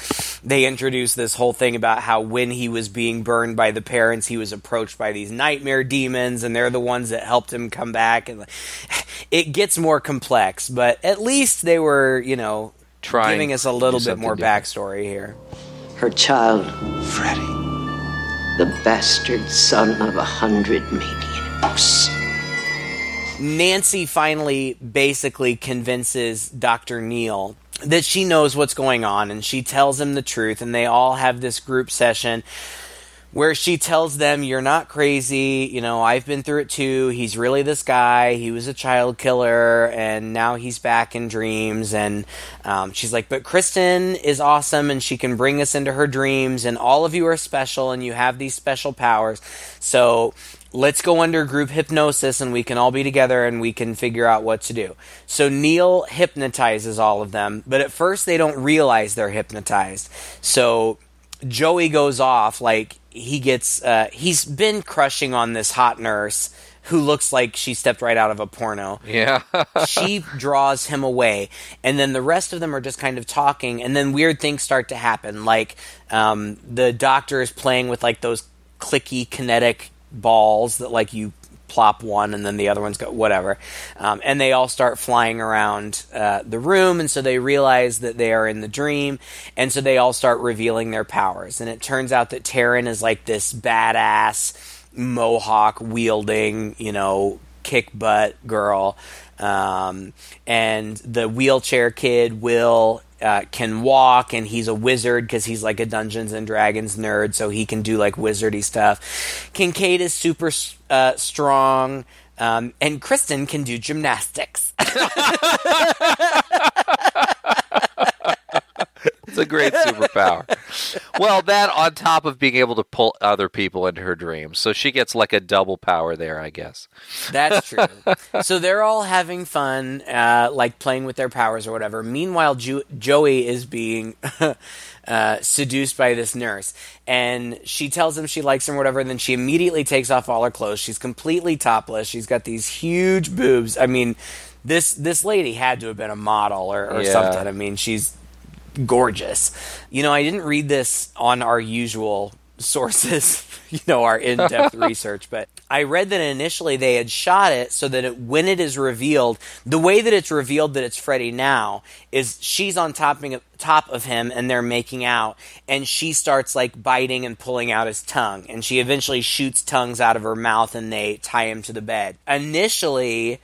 They introduced this whole thing about how when he was being burned by the parents, he was approached by these nightmare demons, and they're the ones that helped him come back. And it gets more complex, but at least they were, you know, Trying giving us a little bit more different. backstory here. Her child, Freddy, the bastard son of a hundred maniacs. Nancy finally basically convinces Dr. Neil that she knows what's going on and she tells him the truth and they all have this group session where she tells them you're not crazy. You know i've been through it too. He's really this guy. He was a child killer and now he's back in dreams. And um, she's like but kristen is awesome and she can bring us into her dreams and all of you are special and you have these special powers. So let's go under group hypnosis and we can all be together and we can figure out what to do so neil hypnotizes all of them but at first they don't realize they're hypnotized so Joey goes off like he gets uh, he's been crushing on this hot nurse who looks like she stepped right out of a porno. Yeah. [laughs] she draws him away, and then the rest of them are just kind of talking, and then weird things start to happen. Like um, the doctor is playing with like those clicky kinetic balls that like you plop one and then the other ones go whatever. Um, and they all start flying around uh, the room and so they realize that they are in the dream and so they all start revealing their powers. And it turns out that Taryn is like this badass mohawk wielding you know kick butt girl. Um, and the wheelchair kid will uh, can walk and he's a wizard because he's like a Dungeons and Dragons nerd, so he can do like wizardy stuff. Kincaid is super uh, strong, um, and Kristen can do gymnastics. [laughs] [laughs] It's a great superpower. well, that on top of being able to pull other people into her dreams. So she gets like a double power there, I guess. That's [laughs] true. so they're all having fun, uh, like playing with their powers or whatever. Meanwhile, jo- Joey is being [laughs] uh, seduced by this nurse, and she tells him she likes him or whatever. And then she immediately takes off all her clothes. She's completely topless. She's got these huge boobs. I mean, this this lady had to have been a model or, or Yeah. something. I mean, she's gorgeous. You know, I didn't read this on our usual sources, [laughs] you know, our in depth [laughs] research, but I read that initially they had shot it so that it, when it is revealed, the way that it's revealed that it's Freddy now is she's on top of, top of him and they're making out, and she starts like biting and pulling out his tongue, and she eventually shoots tongues out of her mouth and they tie him to the bed. Initially,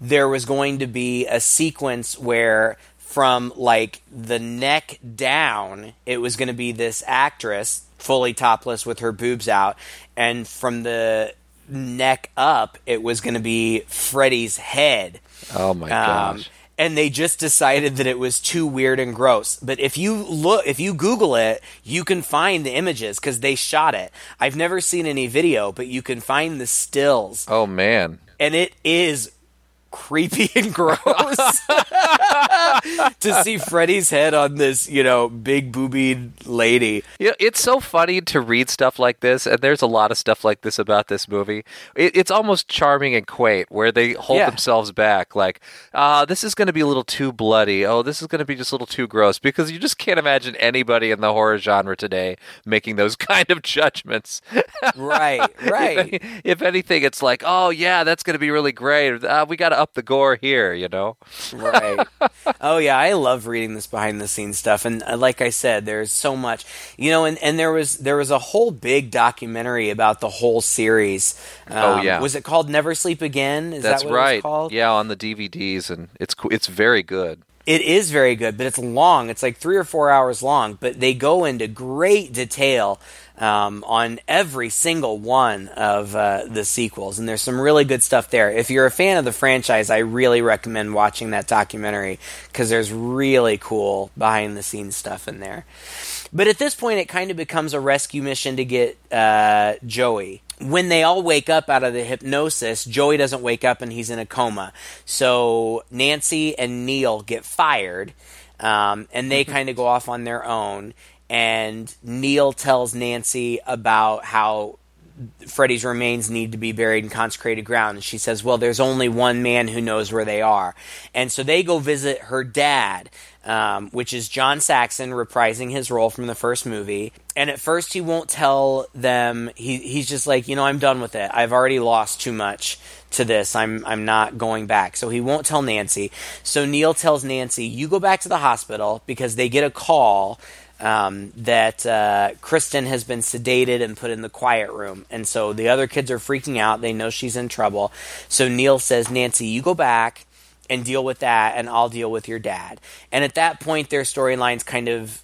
there was going to be a sequence where from like the neck down it was going to be this actress fully topless with her boobs out and from the neck up it was going to be Freddy's head Oh my um, gosh. and they just decided that it was too weird and gross. But if you look, if you Google it, you can find the images because they shot it. I've never seen any video, but you can find the stills, Oh man. and it is creepy [laughs] and gross. [laughs] to see Freddy's head on this, you know, big boobied lady. Yeah, it's so funny to read stuff like this, and there's a lot of stuff like this about this movie. It, it's almost charming and quaint, where they hold Yeah. themselves back, like, uh, this is going to be a little too bloody. Oh, this is going to be just a little too gross, because you just can't imagine anybody in the horror genre today making those [laughs] kind of judgments. Right, right. if, any- if anything, it's like, oh yeah, that's going to be really great. Uh, we got to up the gore here, you know. right. [laughs] Oh yeah, I love reading this behind the scenes stuff, and uh, like I said, there's so much, you know, and, and there was there was a whole big documentary about the whole series. Um, Oh, yeah. was it called Never Sleep Again? Is That's that what it right. was called? Yeah, on the DVDs, and it's it's very good. It is very good, but it's long. It's like three or four hours long, but they go into great detail um, on every single one of uh, the sequels, and there's some really good stuff there. If you're a fan of the franchise, I really recommend watching that documentary because there's really cool behind the scenes stuff in there. But at this point, it kind of becomes a rescue mission to get uh, Joey. When they all wake up out of the hypnosis, Joey doesn't wake up and he's in a coma. So Nancy and Neil get fired, um, and they kind of go off on their own. And Neil tells Nancy about how Freddy's remains need to be buried in consecrated ground. And she says, Well, there's only one man who knows where they are. And so they go visit her dad, um, which is John Saxon reprising his role from the first movie. And at first, he won't tell them. He, he's just like, You know, I'm done with it. I've already lost too much to this. I'm, I'm not going back. So he won't tell Nancy. So Neil tells Nancy, You go back to the hospital because they get a call um, that uh, Kristen has been sedated and put in the quiet room. And so the other kids are freaking out. They know she's in trouble. So Neil says, Nancy, you go back and deal with that, and I'll deal with your dad. And at that point, their storylines kind of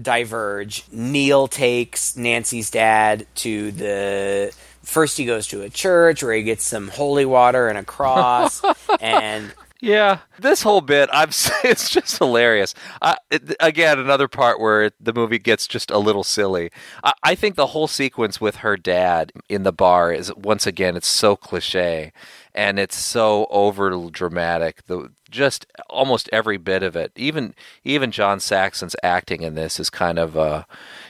diverge. Neil takes Nancy's dad to the. First, he goes to a church where he gets some holy water and a cross, [laughs] and Yeah, this whole bit, I'm [laughs] it's just hilarious. Uh, it, again, another part where the movie gets just a little silly. I, I think the whole sequence with her dad in the bar is once again, it's so cliche, and it's so over dramatic. The just almost every bit of it, even even John Saxon's acting in this is kind of uh,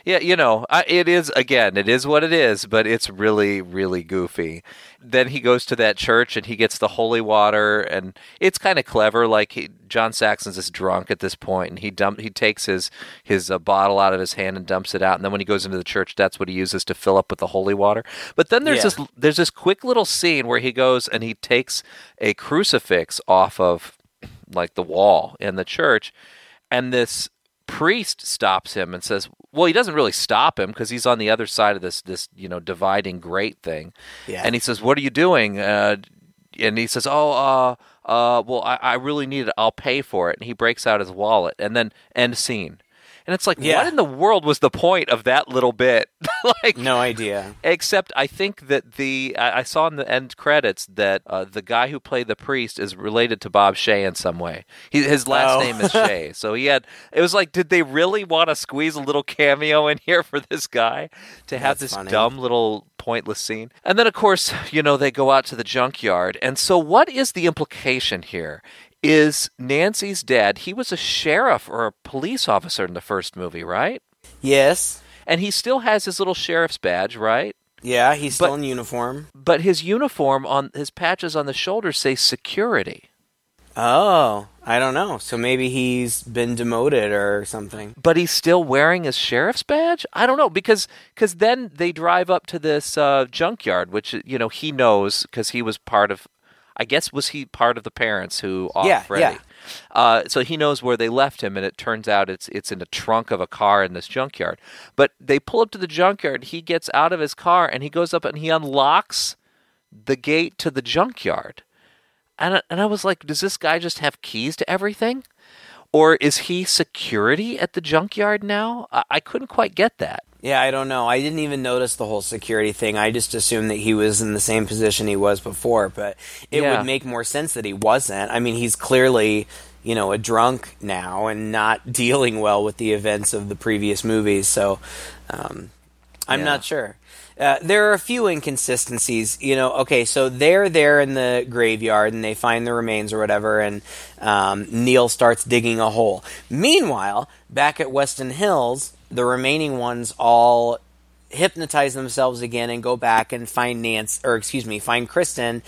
yeah, you know, I, it is again, it is what it is, but it's really really goofy. Then he goes to that church and he gets the holy water, and it's kind of clever. Like he, John Saxon's is drunk at this point, and he dump he takes his his uh, bottle out of his hand and dumps it out, and then when he goes into the church, that's what he uses to fill up with the holy water. But then there's Yeah. this there's this quick little scene where he goes and he takes a crucifix off of like the wall in the church, and this priest stops him and says, "Well, he doesn't really stop him because he's on the other side of this this you know dividing great thing." Yeah. And he says, "What are you doing?" Uh, and he says, "Oh, uh, uh, well, I, I really need it. I'll pay for it." And he breaks out his wallet, and then end scene. And it's like, Yeah. what in the world was the point of that little bit? [laughs] like, no idea. Except I think that the I I saw in the end credits that uh, the guy who played the priest is related to Bob Shaye in some way. He, his last Oh. name is Shaye, [laughs] so he had. It was like, did they really want to squeeze a little cameo in here for this guy to have That's this funny. dumb little pointless scene? And then of course, you know, they go out to the junkyard, and so what is the implication here? Is Nancy's dad? He was a sheriff or a police officer in the first movie, right? Yes. And he still has his little sheriff's badge, right? Yeah, he's still But- in uniform. but his uniform on his patches on the shoulders say security. Oh, I don't know. So maybe he's been demoted or something. But he's still wearing his sheriff's badge. I don't know because because then they drive up to this uh, junkyard, which you know he knows because he was part of. I guess was he part of the parents who off Yeah, Freddy. yeah. Uh, so he knows where they left him, and it turns out it's it's in the trunk of a car in this junkyard. But they pull up to the junkyard. He gets out of his car and he goes up and he unlocks the gate to the junkyard. And I, and I was like, does this guy just have keys to everything? Or is he security at the junkyard now? I, I couldn't quite get that. Yeah, I don't know. I didn't even notice the whole security thing. I just assumed that he was in the same position he was before, but it Yeah. would make more sense that he wasn't. I mean, he's clearly, you know, a drunk now and not [laughs] dealing well with the events of the previous movies, so um, I'm Yeah. not sure. Uh, there are a few inconsistencies, you know. Okay, so they're there in the graveyard and they find the remains or whatever, and um, Neil starts digging a hole. Meanwhile, back at Westin Hills, the remaining ones all hypnotize themselves again and go back and find Nance, or excuse me, find Kristen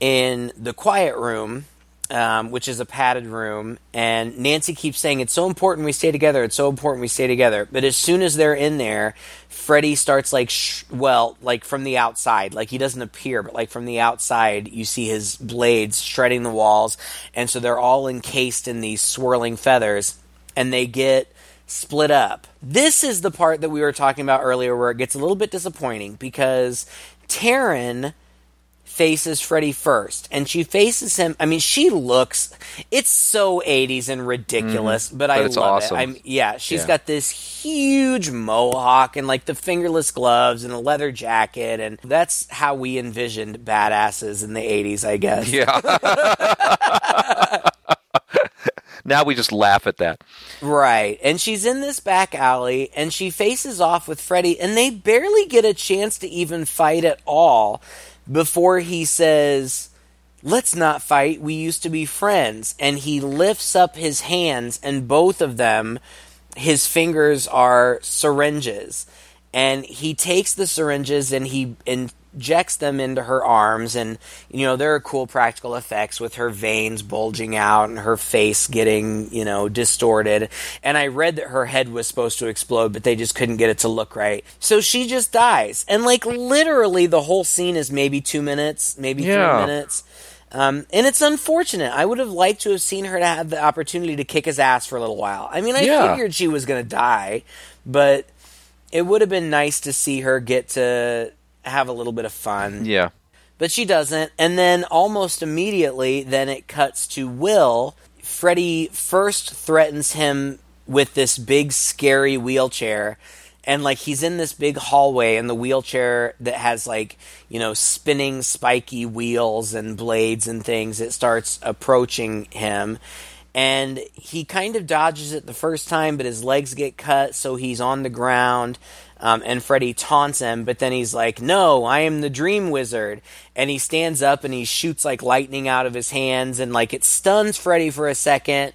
in the quiet room, um, which is a padded room. And Nancy keeps saying, It's so important we stay together. It's so important we stay together. But as soon as they're in there, Freddy starts like, sh- well, like from the outside. Like he doesn't appear, but like from the outside, you see his blades shredding the walls. And so they're all encased in these swirling feathers. And they get split up. This is the part that we were talking about earlier where it gets a little bit disappointing because Taryn faces Freddy first, and she faces him. I mean, she looks. It's so '80s and ridiculous, but, I Mm-hmm. But it's love awesome. it. I'm yeah. She's Yeah. got this huge mohawk and like the fingerless gloves and a leather jacket, and that's how we envisioned badasses in the '80s, I guess. Yeah. [laughs] [laughs] now we just laugh at that. Right. And she's in this back alley and she faces off with Freddy and they barely get a chance to even fight at all before he says, Let's not fight. We used to be friends. And he lifts up his hands and both of them, his fingers are syringes. And he takes the syringes and he injects them into her arms. And, you know, there are cool practical effects with her veins bulging out and her face getting, you know, distorted. And I read that her head was supposed to explode, but they just couldn't get it to look right. So she just dies. And, like, literally the whole scene is maybe two minutes, maybe Yeah. three minutes. Um, and it's unfortunate. I would have liked to have seen her to have the opportunity to kick his ass for a little while. I mean, I Yeah. figured she was going to die, but it would have been nice to see her get to have a little bit of fun. Yeah. But she doesn't. And then almost immediately, then it cuts to Will. Freddy first threatens him with this big, scary wheelchair. And like he's in this big hallway, and the wheelchair that has like, you know, spinning spiky wheels and blades and things, it starts approaching him. And he kind of dodges it the first time, but his legs get cut, so he's on the ground. Um, and Freddy taunts him, but then he's like, "No, I am the Dream Wizard." And he stands up and he shoots like lightning out of his hands, and like it stuns Freddy for a second.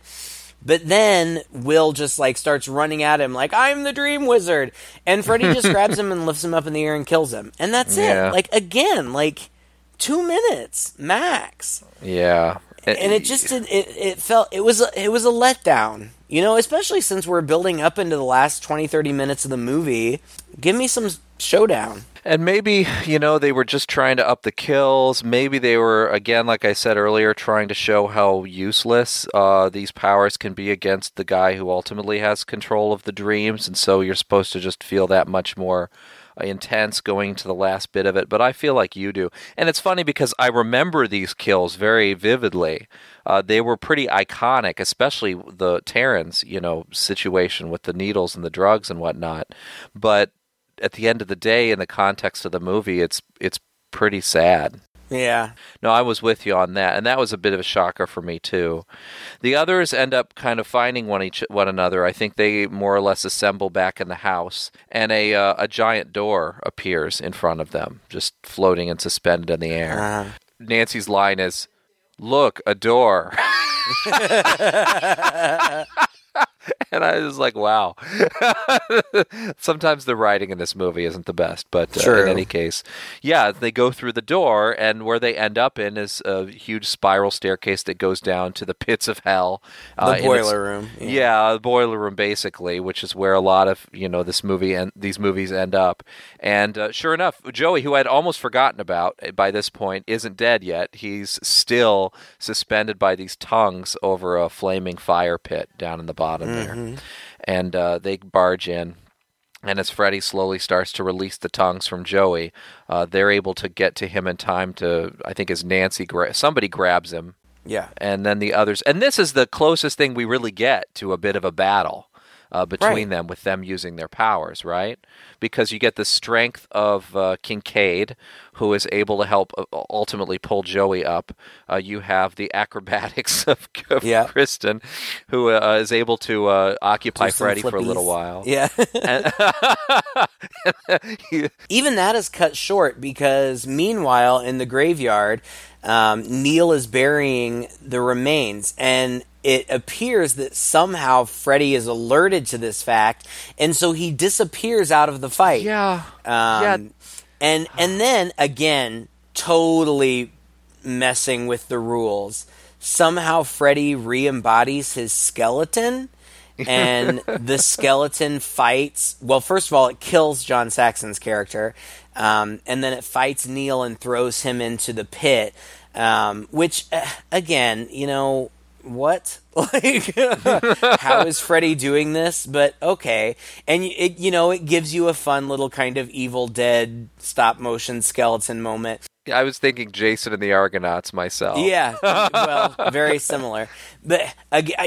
But then Will just like starts running at him, like "I'm the Dream Wizard," and Freddy just [laughs] grabs him and lifts him up in the air and kills him, and that's Yeah. it. Like again, like two minutes max Yeah. and it just it, it felt it was a, it was a letdown you know especially since we're building up into the last 20 30 minutes of the movie give me some showdown And maybe, you know, they were just trying to up the kills. Maybe they were, again, like I said earlier, trying to show how useless uh, these powers can be against the guy who ultimately has control of the dreams. And so you're supposed to just feel that much more intense going to the last bit of it. But I feel like you do. And it's funny because I remember these kills very vividly. Uh, they were pretty iconic, especially the Taryn's, you know, situation with the needles and the drugs and whatnot. But at the end of the day, in the context of the movie, it's it's pretty sad. Yeah No, I was with you on that, and that was a bit of a shocker for me too. The others end up kind of finding one each one another. I think they more or less assemble back in the house, and a uh, a giant door appears in front of them, just floating and suspended in the air. Uh-huh. Nancy's line is, "Look, a door." [laughs] [laughs] [laughs] [laughs] and I was like, "Wow." [laughs] Sometimes the writing in this movie isn't the best, but uh, in any case, yeah, they go through the door, and where they end up in is a huge spiral staircase that goes down to the [laughs] pits of hell. the uh, it's- boiler room yeah. the boiler room basically, which is where a lot of you know this movie and these movies end up. And uh, sure enough, Joey, who I'd almost forgotten about uh, by this point, isn't dead yet. He's still suspended by these tongues over a flaming fire pit down in the bottom there. And uh, they barge in. And as Freddy slowly starts to release the tongues from Joey, uh, they're able to get to him in time to, I think, as Nancy, gra- somebody grabs him yeah and then the others. And this is the closest thing we really get to a bit of a battle. Uh, between Right. them with them using their powers, right? Because you get the strength of uh, Kincaid, who is able to help uh, ultimately pull Joey up. Uh, you have the acrobatics [laughs] of, of Yeah. Kristen, who uh, is able to uh, occupy Freddy for a little while. Yeah. [laughs] You- Even that is cut short because meanwhile in the graveyard, um, Neil is burying the remains, and it appears that somehow Freddy is alerted to this fact, and so he disappears out of the fight. yeah. Um, Yeah. And and then again, totally messing with the rules. Somehow Freddy re-embodies his skeleton, and [laughs] the skeleton fights. Well, first of all, it kills John Saxon's character, um, and then it fights Neil and throws him into the pit. Um, which, uh, again, you know, what? [laughs] Like, how is Freddy doing this? But okay, and it, you know, it gives you a fun little kind of Evil Dead stop motion skeleton moment. I was thinking Jason and the Argonauts myself. Yeah, [laughs] well, very similar. But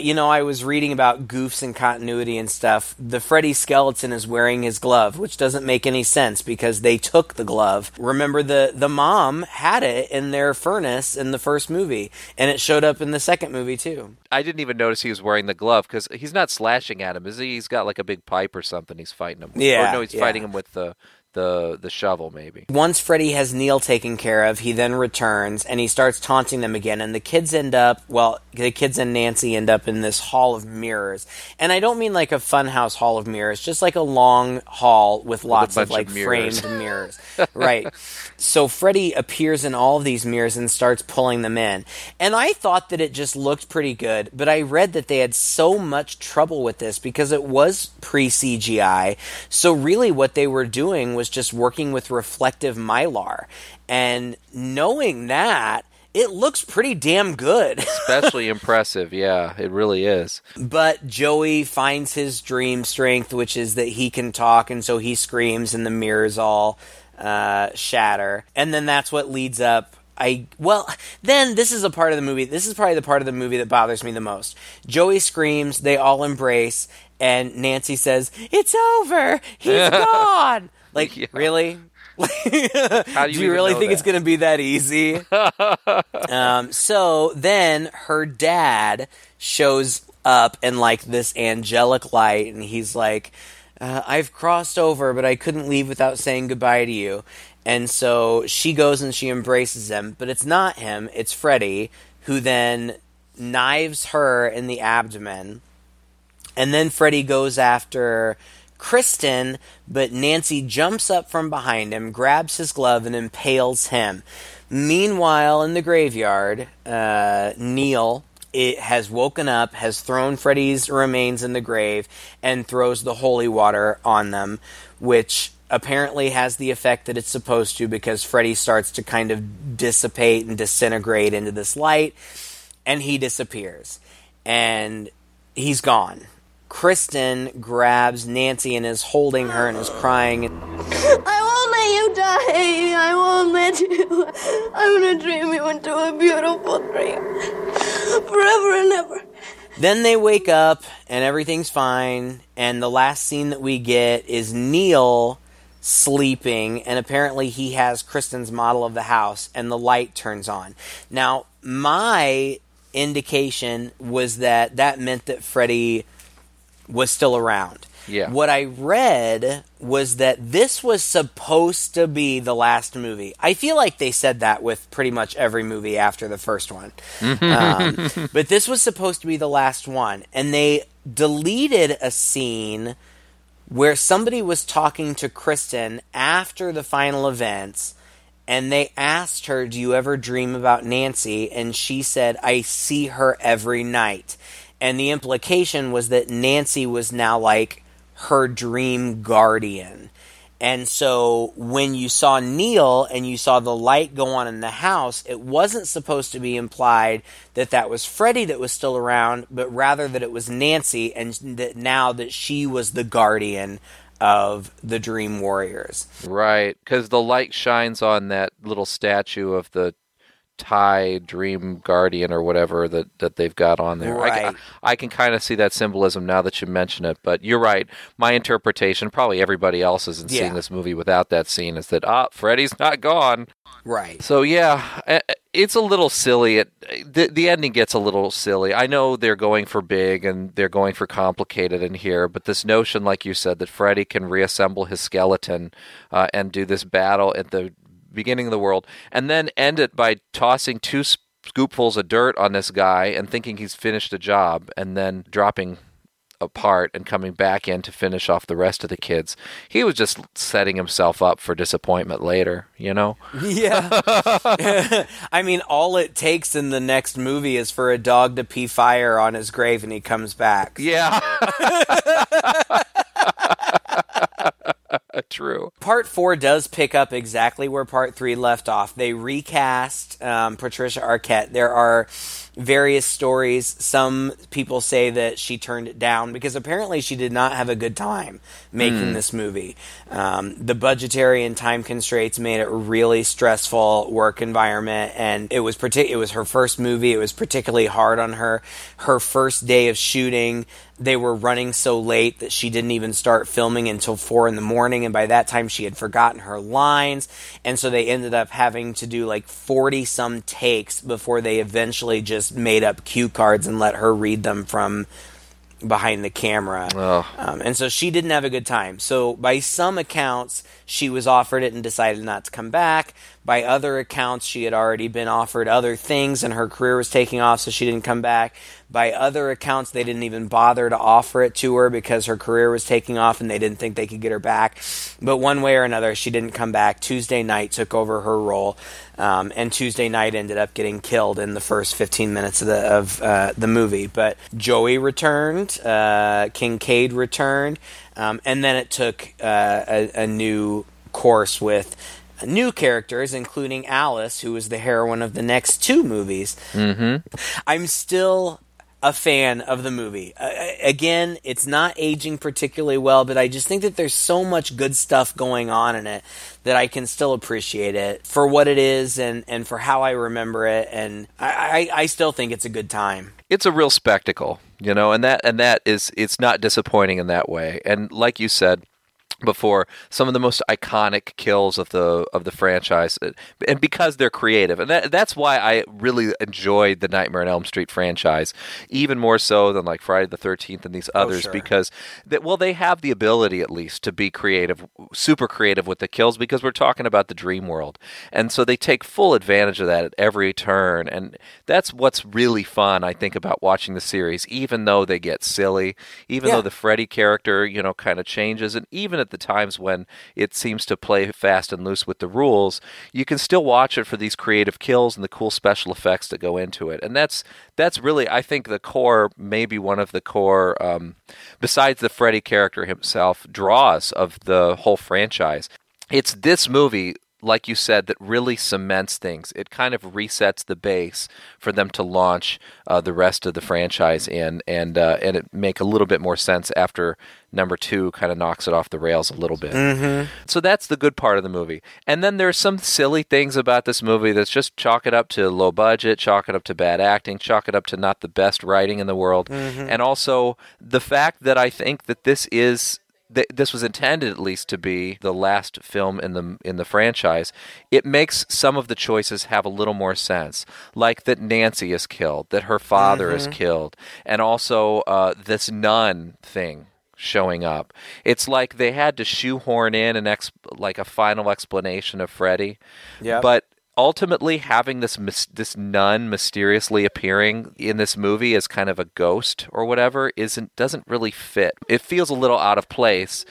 you know, I was reading about goofs and continuity and stuff. The Freddy skeleton is wearing his glove, which doesn't make any sense because they took the glove. Remember the the mom had it in their furnace in the first movie, and it showed up in the second movie too. I didn't even notice he was wearing the glove because he's not slashing at him, is he? He's got like a big pipe or something. He's fighting him. with. Yeah, Or no, he's yeah. fighting him with the the the shovel, maybe. Once Freddy has Neil taken care of, he then returns and he starts taunting them again. And the kids end up, well, the kids and Nancy end up in this hall of mirrors. And I don't mean like a funhouse hall of mirrors, just like a long hall with lots of like of mirrors. framed mirrors. [laughs] right. So Freddy appears in all of these mirrors and starts pulling them in. And I thought that it just looked pretty good, but I read that they had so much trouble with this because it was pre CGI. So really what they were doing was just working with reflective mylar. And knowing that, it looks pretty damn good. [laughs] Especially impressive. Yeah, it really is. But Joey finds his dream strength, which is that he can talk, and so he screams, and the mirrors all uh, shatter. And then that's what leads up. I well, then this is a part of the movie. This is probably the part of the movie that bothers me the most. Joey screams, they all embrace, and Nancy says, "It's over. He's [laughs] gone." [laughs] Like, Yeah. really? [laughs] How do you, Do you really think that? it's going to be that easy? [laughs] um, so then her dad shows up in like this angelic light, and he's like, uh, "I've crossed over, but I couldn't leave without saying goodbye to you." And so she goes and she embraces him, but it's not him; it's Freddy, who then knives her in the abdomen. And then Freddy goes after Kristen, but Nancy jumps up from behind him, grabs his glove, and impales him. Meanwhile, in the graveyard, uh, Neil it has woken up, has thrown Freddy's remains in the grave, and throws the holy water on them, which apparently has the effect that it's supposed to because Freddy starts to kind of dissipate and disintegrate into this light, and he disappears. And he's gone. Kristen grabs Nancy and is holding her and is crying. I won't let you die. I won't let you. I'm gonna dream you into a beautiful dream. Forever and ever. Then they wake up and everything's fine. And the last scene that we get is Neil sleeping, and apparently he has Kristen's model of the house, and the light turns on. Now, my indication was that that meant that Freddy was still around. Yeah. What I read was that this was supposed to be the last movie. I feel like they said that with pretty much every movie after the first one. um, [laughs] but this was supposed to be the last one. And they deleted a scene where somebody was talking to Kristen after the final events. And they asked her, Do you ever dream about Nancy? And she said, I see her every night. And the implication was that Nancy was now like her dream guardian. And so when you saw Neil and you saw the light go on in the house, it wasn't supposed to be implied that that was Freddy that was still around, but rather that it was Nancy and that now that she was the guardian of the Dream Warriors. Right, because the light shines on that little statue of the Thai Dream Guardian or whatever that, that they've got on there. I, Right. I can kind of see that symbolism now that you mention it, but you're right. My interpretation, probably everybody else's in seeing Yeah. this movie without that scene, is that ah, Freddy's not gone. Right. So yeah, eh, eh, it's a little silly. It the the ending gets a little silly. I know they're going for big and they're going for complicated in here, but this notion, like you said, that Freddy can reassemble his skeleton uh, and do this battle at the beginning of the world, and then end it by tossing two scoopfuls of dirt on this guy and thinking he's finished the job, and then dropping apart and coming back in to finish off the rest of the kids. He was just setting himself up for disappointment later, you know? [laughs] Yeah. [laughs] I mean, all it takes in the next movie is for a dog to pee fire on his grave and he comes back. Yeah. [laughs] [laughs] True. Part four does pick up exactly where part three left off. They recast um, Patricia Arquette. There are various stories. Some people say that she turned it down because apparently she did not have a good time making Hmm. this movie. Um, the budgetary and time constraints made it a really stressful work environment, and it was partic- It was her first movie. It was particularly hard on her. Her first day of shooting, they were running so late that she didn't even start filming until four in the morning, and by that time she had forgotten her lines, and so they ended up having to do like forty some takes before they eventually just made up cue cards and let her read them from behind the camera. Um, and so she didn't have a good time. So by some accounts, she was offered it and decided not to come back. By other accounts, she had already been offered other things and her career was taking off, so she didn't come back. By other accounts, they didn't even bother to offer it to her because her career was taking off and they didn't think they could get her back. But one way or another, she didn't come back. Tuesday Knight took over her role, um, and Tuesday Knight ended up getting killed in the first 15 minutes of the of uh, the movie. But Joey returned, uh, Kincaid returned, um, and then it took uh, a, a new course with new characters, including Alice, who was the heroine of the next two movies. Mm-hmm. I'm still a fan of the movie. Uh, again, it's not aging particularly well, but I just think that there's so much good stuff going on in it that I can still appreciate it for what it is and, and for how I remember it. And I, I, I still think it's a good time. It's a real spectacle, you know, and that and that is it's not disappointing in that way. And like you said before, some of the most iconic kills of the of the franchise, uh, and because they're creative, and that, that's why I really enjoyed the Nightmare on Elm Street franchise, even more so than like Friday the Thirteenth and these others, sure. because that well they have the ability at least to be creative, super creative with the kills, because we're talking about the dream world, and so they take full advantage of that at every turn, and that's what's really fun I think about watching the series, even though they get silly, even Yeah. though the Freddy character, you know, kind of changes. And even at the times when it seems to play fast and loose with the rules, you can still watch it for these creative kills and the cool special effects that go into it. And that's that's really, I think, the core, maybe one of the core, um, besides the Freddy character himself, draws of the whole franchise. It's this movie like you said, that really cements things. It kind of resets the base for them to launch uh, the rest of the franchise in, and uh, and it make a little bit more sense after number two kind of knocks it off the rails a little bit. Mhm. So that's the good part of the movie. And then there's some silly things about this movie that's just chalk it up to low budget, chalk it up to bad acting, chalk it up to not the best writing in the world, Mhm. and also the fact that I think that this is th- this was intended at least to be the last film in the in the franchise. It makes some of the choices have a little more sense, like that Nancy is killed, that her father is Mhm. killed, and also uh, this nun thing showing up. It's like they had to shoehorn in an ex- like a final explanation of Freddy. Yeah. But ultimately having this this nun mysteriously appearing in this movie as kind of a ghost or whatever isn't doesn't really fit. It feels a little out of place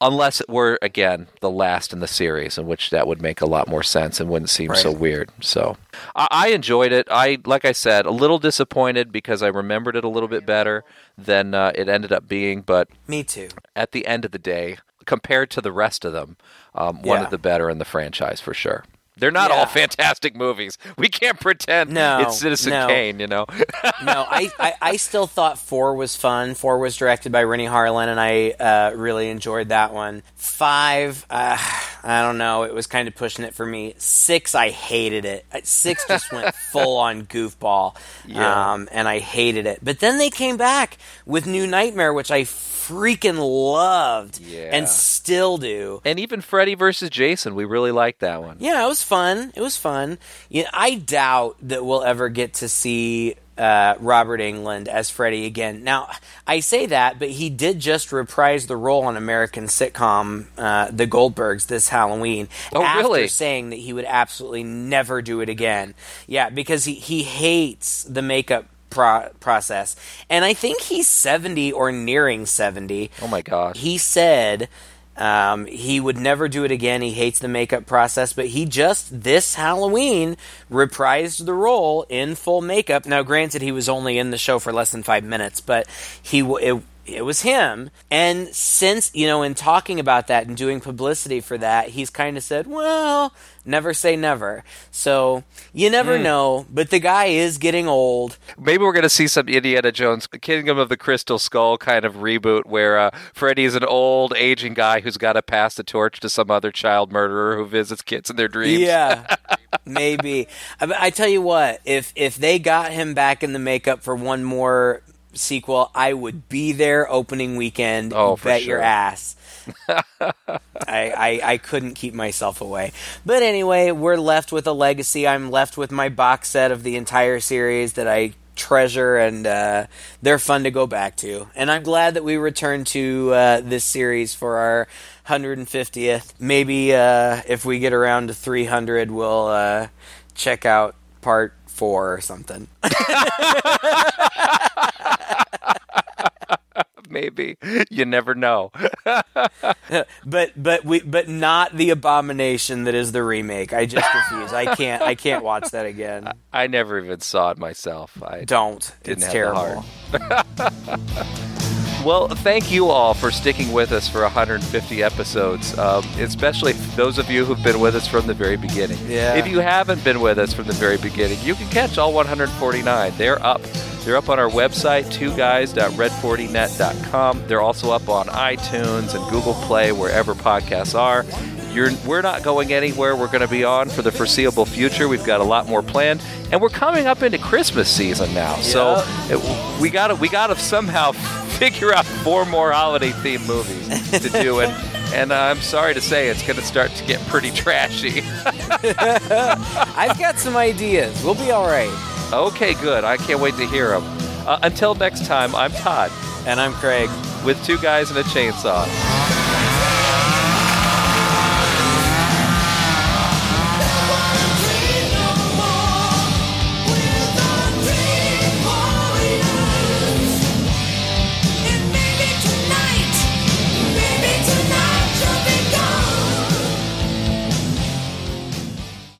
unless it were again the last in the series in which that would make a lot more sense and wouldn't seem so weird so I, I enjoyed it i like i said a little disappointed because i remembered it a little bit better than uh, it ended up being but Me too. at the end of the day compared to the rest of them um, one Yeah. of the better in the franchise for sure They're not Yeah. all fantastic movies. We can't pretend No, it's Citizen no. Kane, you know. [laughs] no, I, I, I still thought four was fun. Four was directed by Renny Harlin, and I uh, really enjoyed that one. Five, uh, I don't know, it was kind of pushing it for me. Six, I hated it. Six just went [laughs] full on goofball, Yeah. um, and I hated it. But then they came back with New Nightmare, which I freaking loved, Yeah. and still do. and even Freddy versus Jason, we really liked that one. Yeah, it was fun. It was fun. Yeah, I doubt that we'll ever get to see uh, Robert Englund as Freddy again. Now, I say that, but he did just reprise the role on American sitcom uh, The Goldbergs this Halloween. Oh, after really? saying that he would absolutely never do it again. Yeah, because he, he hates the makeup pro- process. And I think he's 70 or nearing 70 Oh my gosh. he said um, he would never do it again. He hates the makeup process, but he just this Halloween reprised the role in full makeup. Now, granted, he was only in the show for less than five minutes, but he it, it was him. And since you know, in talking about that and doing publicity for that, he's kind of said, "Well, never say never." So you never know. But the guy is getting old. Maybe we're going to see some Indiana Jones Kingdom of the Crystal Skull kind of reboot where uh, Freddy is an old, aging guy who's got to pass the torch to some other child murderer who visits kids in their dreams. Yeah, [laughs] maybe. I, I tell you what, if if they got him back in the makeup for one more sequel, I would be there opening weekend. Oh, for bet your ass. [laughs] I, I I couldn't keep myself away. But anyway, we're left with a legacy. I'm left with my box set of the entire series that I treasure and uh, they're fun to go back to. And I'm glad that we returned to uh, this series for our 150th. Maybe uh, if we get around to 300, we'll uh, check out part four or something. [laughs] Maybe. You never know. [laughs] but but we but not the abomination that is the remake. I just refuse. I can't I can't watch that again. [laughs] I never even saw it myself. I Don't. It's terrible. [laughs] Well, thank you all for sticking with us for 150 episodes, um, especially those of you who've been with us from the very beginning. Yeah. If you haven't been with us from the very beginning, you can catch all 149. They're up. They're up on our website, twoguys.red40net.com. They're also up on iTunes and Google Play, wherever podcasts are. You're, we're not going anywhere. We're going to be on for the foreseeable future. We've got a lot more planned, and we're coming up into Christmas season now. So it, we got to we got to somehow [laughs] figure out four more holiday themed movies to do, and and I'm sorry to say it's going to start to get pretty trashy. [laughs] [laughs] I've got some ideas. We'll be all right. Okay, good. I can't wait to hear them. Uh, until next time, I'm Todd And I'm Craig. with two guys and a chainsaw.